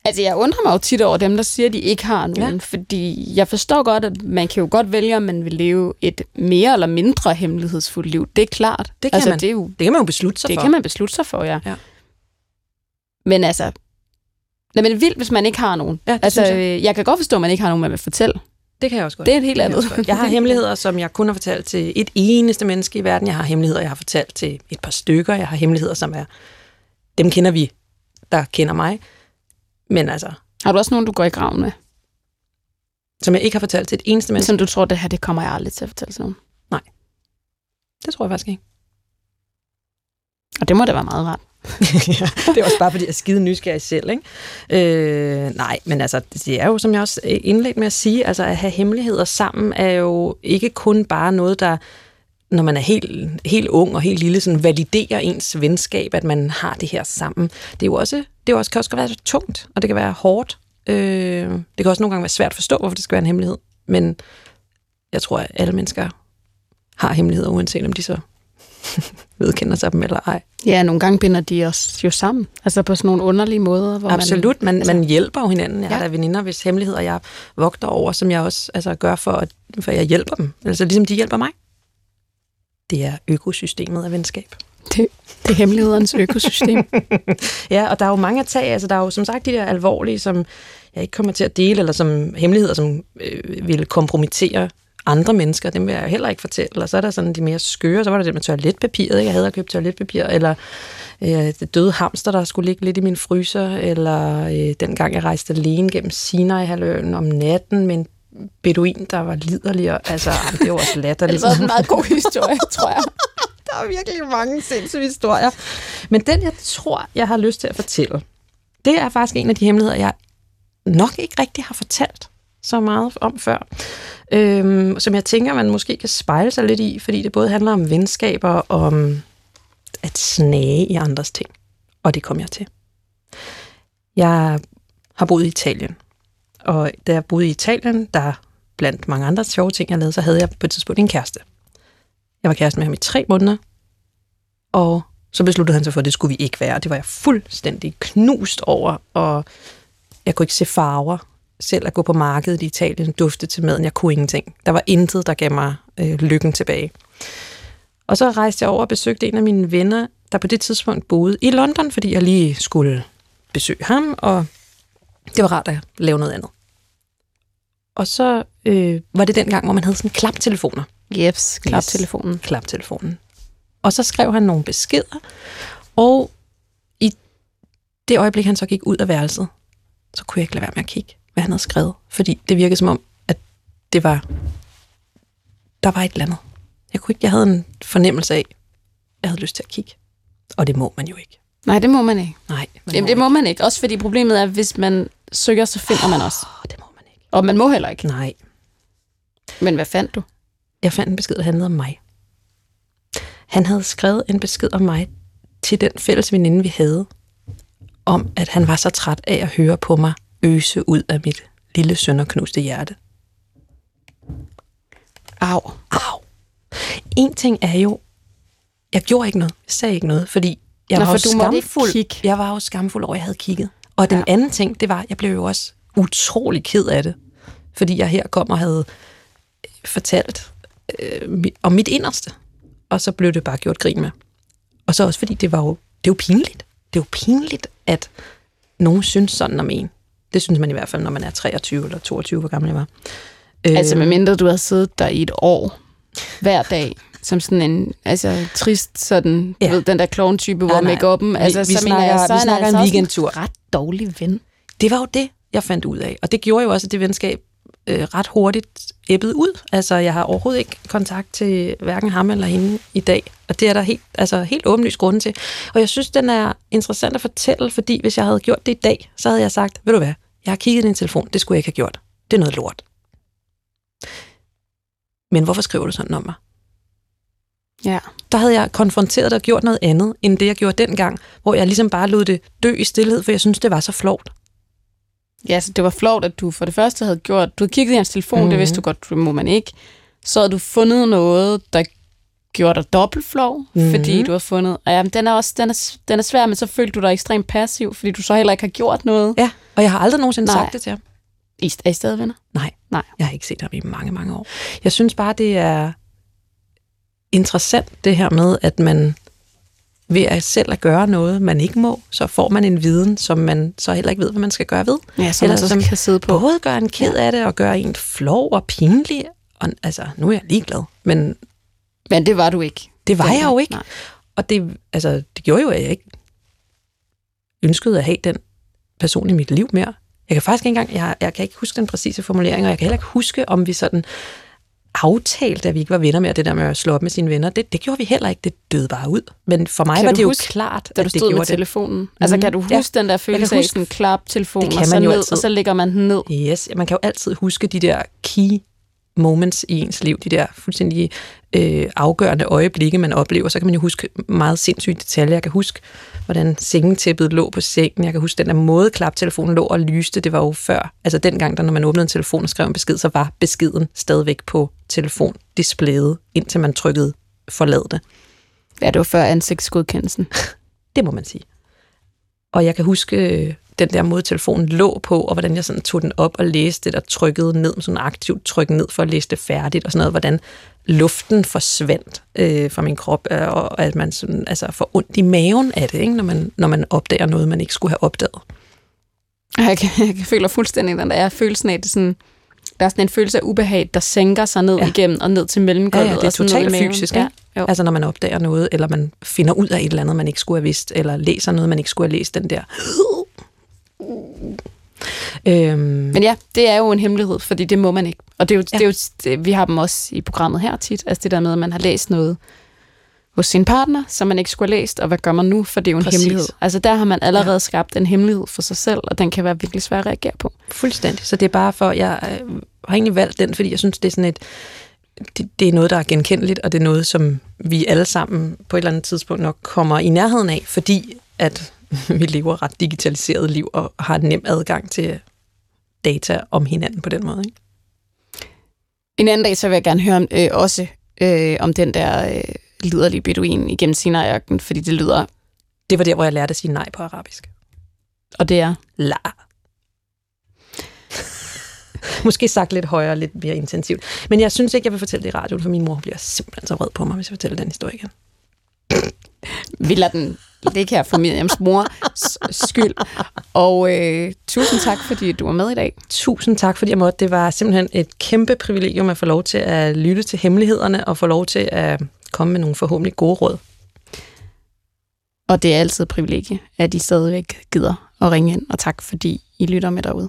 Altså, jeg undrer mig jo tit over dem, der siger, at de ikke har nogen. Ja. Fordi jeg forstår godt, at man kan jo godt vælge, om man vil leve et mere eller mindre hemmelighedsfuldt liv. Det er klart. Det kan altså, man. Det, er jo, Det kan man jo beslutte sig det for. kan man beslutte sig for, ja. Ja. Men altså... Nej, men det vildt, hvis man ikke har nogen. Ja, det altså, jeg. jeg. jeg kan godt forstå, at man ikke har nogen, man vil fortælle. Det kan jeg også godt. Det er et helt Det andet. Jeg, jeg har hemmeligheder, som jeg kun har fortalt til et eneste menneske i verden. Jeg har hemmeligheder, jeg har fortalt til et par stykker. Jeg har hemmeligheder, som er... Dem kender vi, der kender mig. Men altså, Har du også nogen, du går i graven med? som jeg ikke har fortalt til et eneste menneske. Som du tror, det her, det kommer jeg aldrig til at fortælle til nogen. Det tror jeg faktisk ikke. Og det må da være meget rart. ja, det er også bare, fordi jeg er skide nysgerrig selv, ikke? Øh, nej, men altså, det er jo, som jeg også indledte med at sige, altså at have hemmeligheder sammen er jo ikke kun bare noget, der, når man er helt, helt ung og helt lille, sådan validerer ens venskab, at man har det her sammen. Det er jo også, det er også, kan også være så tungt, og det kan være hårdt. Øh, det kan også nogle gange være svært at forstå, hvorfor det skal være en hemmelighed. Men jeg tror, at alle mennesker har hemmeligheder, uanset om de så vedkender sig dem eller ej. Ja, nogle gange binder de os jo sammen. Altså på sådan nogle underlige måder. Hvor Absolut, man, altså- man hjælper jo hinanden. Jeg har Ja. da veninder, hvis hemmeligheder jeg vogter over, som jeg også altså, gør for, at, for at jeg hjælper dem. Altså ligesom de hjælper mig. Det er økosystemet af venskab. Det, det er hemmelighedernes økosystem. Ja, og der er jo mange at tage. Altså, der er jo som sagt de der alvorlige, som jeg ikke kommer til at dele, eller som hemmeligheder, som øh, vil kompromittere andre mennesker. Dem vil jeg heller ikke fortælle. Og så er der sådan de mere skøre. Så var der det med toiletpapiret. Ikke? Jeg havde købt toiletpapir. Eller øh, det døde hamster, der skulle ligge lidt i min fryser. Eller øh, dengang jeg rejste alene gennem Sinai-halvøen om natten med en beduin, der var liderlig. og- Altså, det var også Det latterligt. er en meget god historie, tror jeg. Der er virkelig mange sindssyge historier. Men den, jeg tror, jeg har lyst til at fortælle, det er faktisk en af de hemmeligheder, jeg nok ikke rigtig har fortalt så meget om før. Øhm, som jeg tænker, man måske kan spejle sig lidt i, fordi det både handler om venskaber og om at snage i andres ting. Og det kom jeg til. Jeg har boet i Italien. Og da jeg boede i Italien, der blandt mange andre sjove ting, jeg lavede, så havde jeg på et tidspunkt en kæreste. Jeg var kæreste med ham i tre måneder, og så besluttede han sig for, at det skulle vi ikke være. Det var jeg fuldstændig knust over, og jeg kunne ikke se farver. Selv at gå på markedet i Italien dufte til maden, jeg kunne ingenting. Der var intet, der gav mig øh, lykken tilbage. Og så rejste jeg over og besøgte en af mine venner, der på det tidspunkt boede i London, fordi jeg lige skulle besøge ham, og det var rart at lave noget andet. Og så øh, var det den gang, hvor man havde sådan klaptelefoner. Jeps, klaptelefonen. Yes, klaptelefonen. Og så skrev han nogle beskeder, og i det øjeblik, han så gik ud af værelset, så kunne jeg ikke lade være med at kigge, hvad han havde skrevet. Fordi det virkede som om, at det var... Der var et eller andet. Jeg, kunne ikke, jeg havde en fornemmelse af, at jeg havde lyst til at kigge. Og det må man jo ikke. Nej, det må man ikke. Nej, man Jamen, det må man ikke. Også fordi problemet er, at hvis man søger, så finder man også. Åh, det må ikke. Og man må heller ikke. Nej, Men hvad fandt du? jeg fandt en besked, der handlede om mig. Han havde skrevet en besked om mig til den fælles veninde, vi havde, om at han var så træt af at høre på mig øse ud af mit lille sønderknuste hjerte. Au. Au. En ting er jo, jeg gjorde ikke noget, jeg sagde ikke noget, fordi jeg Nå, var for jo skamfuld. Jeg var jo skamfuld over, at jeg havde kigget. Og den Ja. anden ting, det var, jeg blev jo også utrolig ked af det, fordi jeg her kom og havde fortalt øh, om mit inderste, og så blev det bare gjort grin med. Og så også fordi det var jo, det er jo pinligt. Det er jo pinligt, at nogen synes sådan om en. Det synes man i hvert fald, når man er 23 eller 22, hvor gammel jeg var. Øh, Altså, medmindre du har siddet der i et år, hver dag, som sådan en altså, trist, sådan, Ja. ja. ved, den der clown-type, hvor nej. make-up'en, Vi- altså, vi så jeg, snakker- så vi er snakker altså en weekendtur. ret dårlig ven. det var jo det, jeg fandt ud af. Og det gjorde jo også, at det venskab øh, ret hurtigt æbbede ud. Altså, jeg har overhovedet ikke kontakt til hverken ham eller hende i dag. Og det er der helt, altså, helt åbenlyst grund til. Og jeg synes, den er interessant at fortælle, fordi hvis jeg havde gjort det i dag, så havde jeg sagt, ved du hvad, jeg har kigget i din telefon, det skulle jeg ikke have gjort. Det er noget lort. Men hvorfor skriver du sådan om mig? Ja. der havde jeg konfronteret og gjort noget andet, end det, jeg gjorde dengang, hvor jeg ligesom bare lod det dø i stillhed, for jeg synes, det var så flovt. Ja, så det var flot, at du for det første havde gjort, du havde kigget i hans telefon, mm. det Mhm. vidste du godt, det må man ikke. Så havde du fundet noget, der gjorde dig dobbelt flov, mm. fordi du har fundet, og ja, men den er også, den er, den er svær, men så følte du dig ekstremt passiv, fordi du så heller ikke har gjort noget. Ja, og jeg har aldrig nogensinde Nej. sagt det til ham. I, er I stadig venner? Nej, Nej. jeg har ikke set ham i mange, mange år. Jeg synes bare, det er interessant, det her med, at man ved at selv at gøre noget, man ikke må, så får man en viden, som man så heller ikke ved, hvad man skal gøre ved. Ja, som Eller man så som kan sidde på. Både gør en ked af det, og gør en flov og pinlig. Og, altså, nu er jeg ligeglad, men Men det var du ikke. det var jeg jo ikke. Nej. Og det, altså, det gjorde jo, at jeg ikke ønskede at have den person i mit liv mere. Jeg kan faktisk ikke engang, jeg, jeg kan ikke huske den præcise formulering, og jeg kan heller ikke huske, om vi sådan aftalte, at vi ikke var venner mere, det der med at slå op med sine venner. Det, det gjorde vi heller ikke, det døde bare ud. Men for mig Kan var det jo huske, klart, Da du at det stod med det. telefonen. Altså, Mhm. kan du Ja. huske den der følelse af sådan Det kan og så ned, altid. og så lægger man den ned? Yes, man kan jo altid huske de der key moments i ens liv, de der fuldstændig øh, afgørende øjeblikke, man oplever, så kan man jo huske meget sindssyge detaljer. Jeg kan huske, hvordan sengetæppet lå på sengen. Jeg kan huske den der måde, klaptelefonen lå og lyste. Det var jo før. Altså dengang, der, når man åbnede en telefon og skrev en besked, så var beskeden stadigvæk på telefondisplayet, indtil man trykkede forlad det. Ja, det var før ansigtsgodkendelsen. Det må man sige. Og jeg kan huske øh, den der måde, telefonen lå på, og hvordan jeg sådan tog den op og læste det, og trykkede ned, sådan aktivt tryk ned for at læse det færdigt, og sådan noget, hvordan luften forsvandt øh, fra min krop, øh, og at man sådan, altså, får ondt i maven af det, ikke? Når, man, når man opdager noget, man ikke skulle have opdaget. Jeg, kan, jeg føler fuldstændig den der er følelsen af, det sådan, der er sådan en følelse af ubehag, der sænker sig ned Ja. igennem og ned til mellemgulvet. Ja, ja, det er totalt fysisk, Ja, jo. Altså når man opdager noget, eller man finder ud af et eller andet, man ikke skulle have vidst, eller læser noget, man ikke skulle have læst, den der... Øhm, Men ja, det er jo en hemmelighed, fordi det må man ikke. Og det er jo, Ja. det er jo det, vi har dem også i programmet her tit, altså det der med, at man har læst noget hos sin partner, som man ikke skulle have læst, og hvad gør man nu, for det er jo en Præcis. hemmelighed. Altså der har man allerede ja. skabt en hemmelighed for sig selv, og den kan være virkelig svær at reagere på. Fuldstændig. Så det er bare for, jeg øh, har egentlig valgt den, fordi jeg synes, det er sådan et, det, det er noget, der er genkendeligt, og det er noget, som vi alle sammen på et eller andet tidspunkt nok kommer i nærheden af, fordi at vi lever ret digitaliseret liv og har nem adgang til data om hinanden på den måde. Ikke? En anden dag, så vil jeg gerne høre om, øh, også øh, om den der øh, liderlige beduin igennem Sinai-ørkenen, fordi det lyder, Det var der, hvor jeg lærte at sige nej på arabisk. og det er, La. Måske sagt lidt højere lidt mere intensivt. Men jeg synes ikke, jeg vil fortælle det i radioen, for min mor bliver simpelthen så vred på mig, hvis jeg fortæller den historie igen. vi lader den ligge her for Miriams mors skyld. Og øh, tusind tak, fordi du var med i dag. Tusind tak, fordi jeg måtte. Det var simpelthen et kæmpe privilegium at få lov til at lytte til hemmelighederne og få lov til at komme med nogle forhåbentlig gode råd. Og det er altid et privilegie, at I stadigvæk gider at ringe ind. Og tak, fordi I lytter med derude.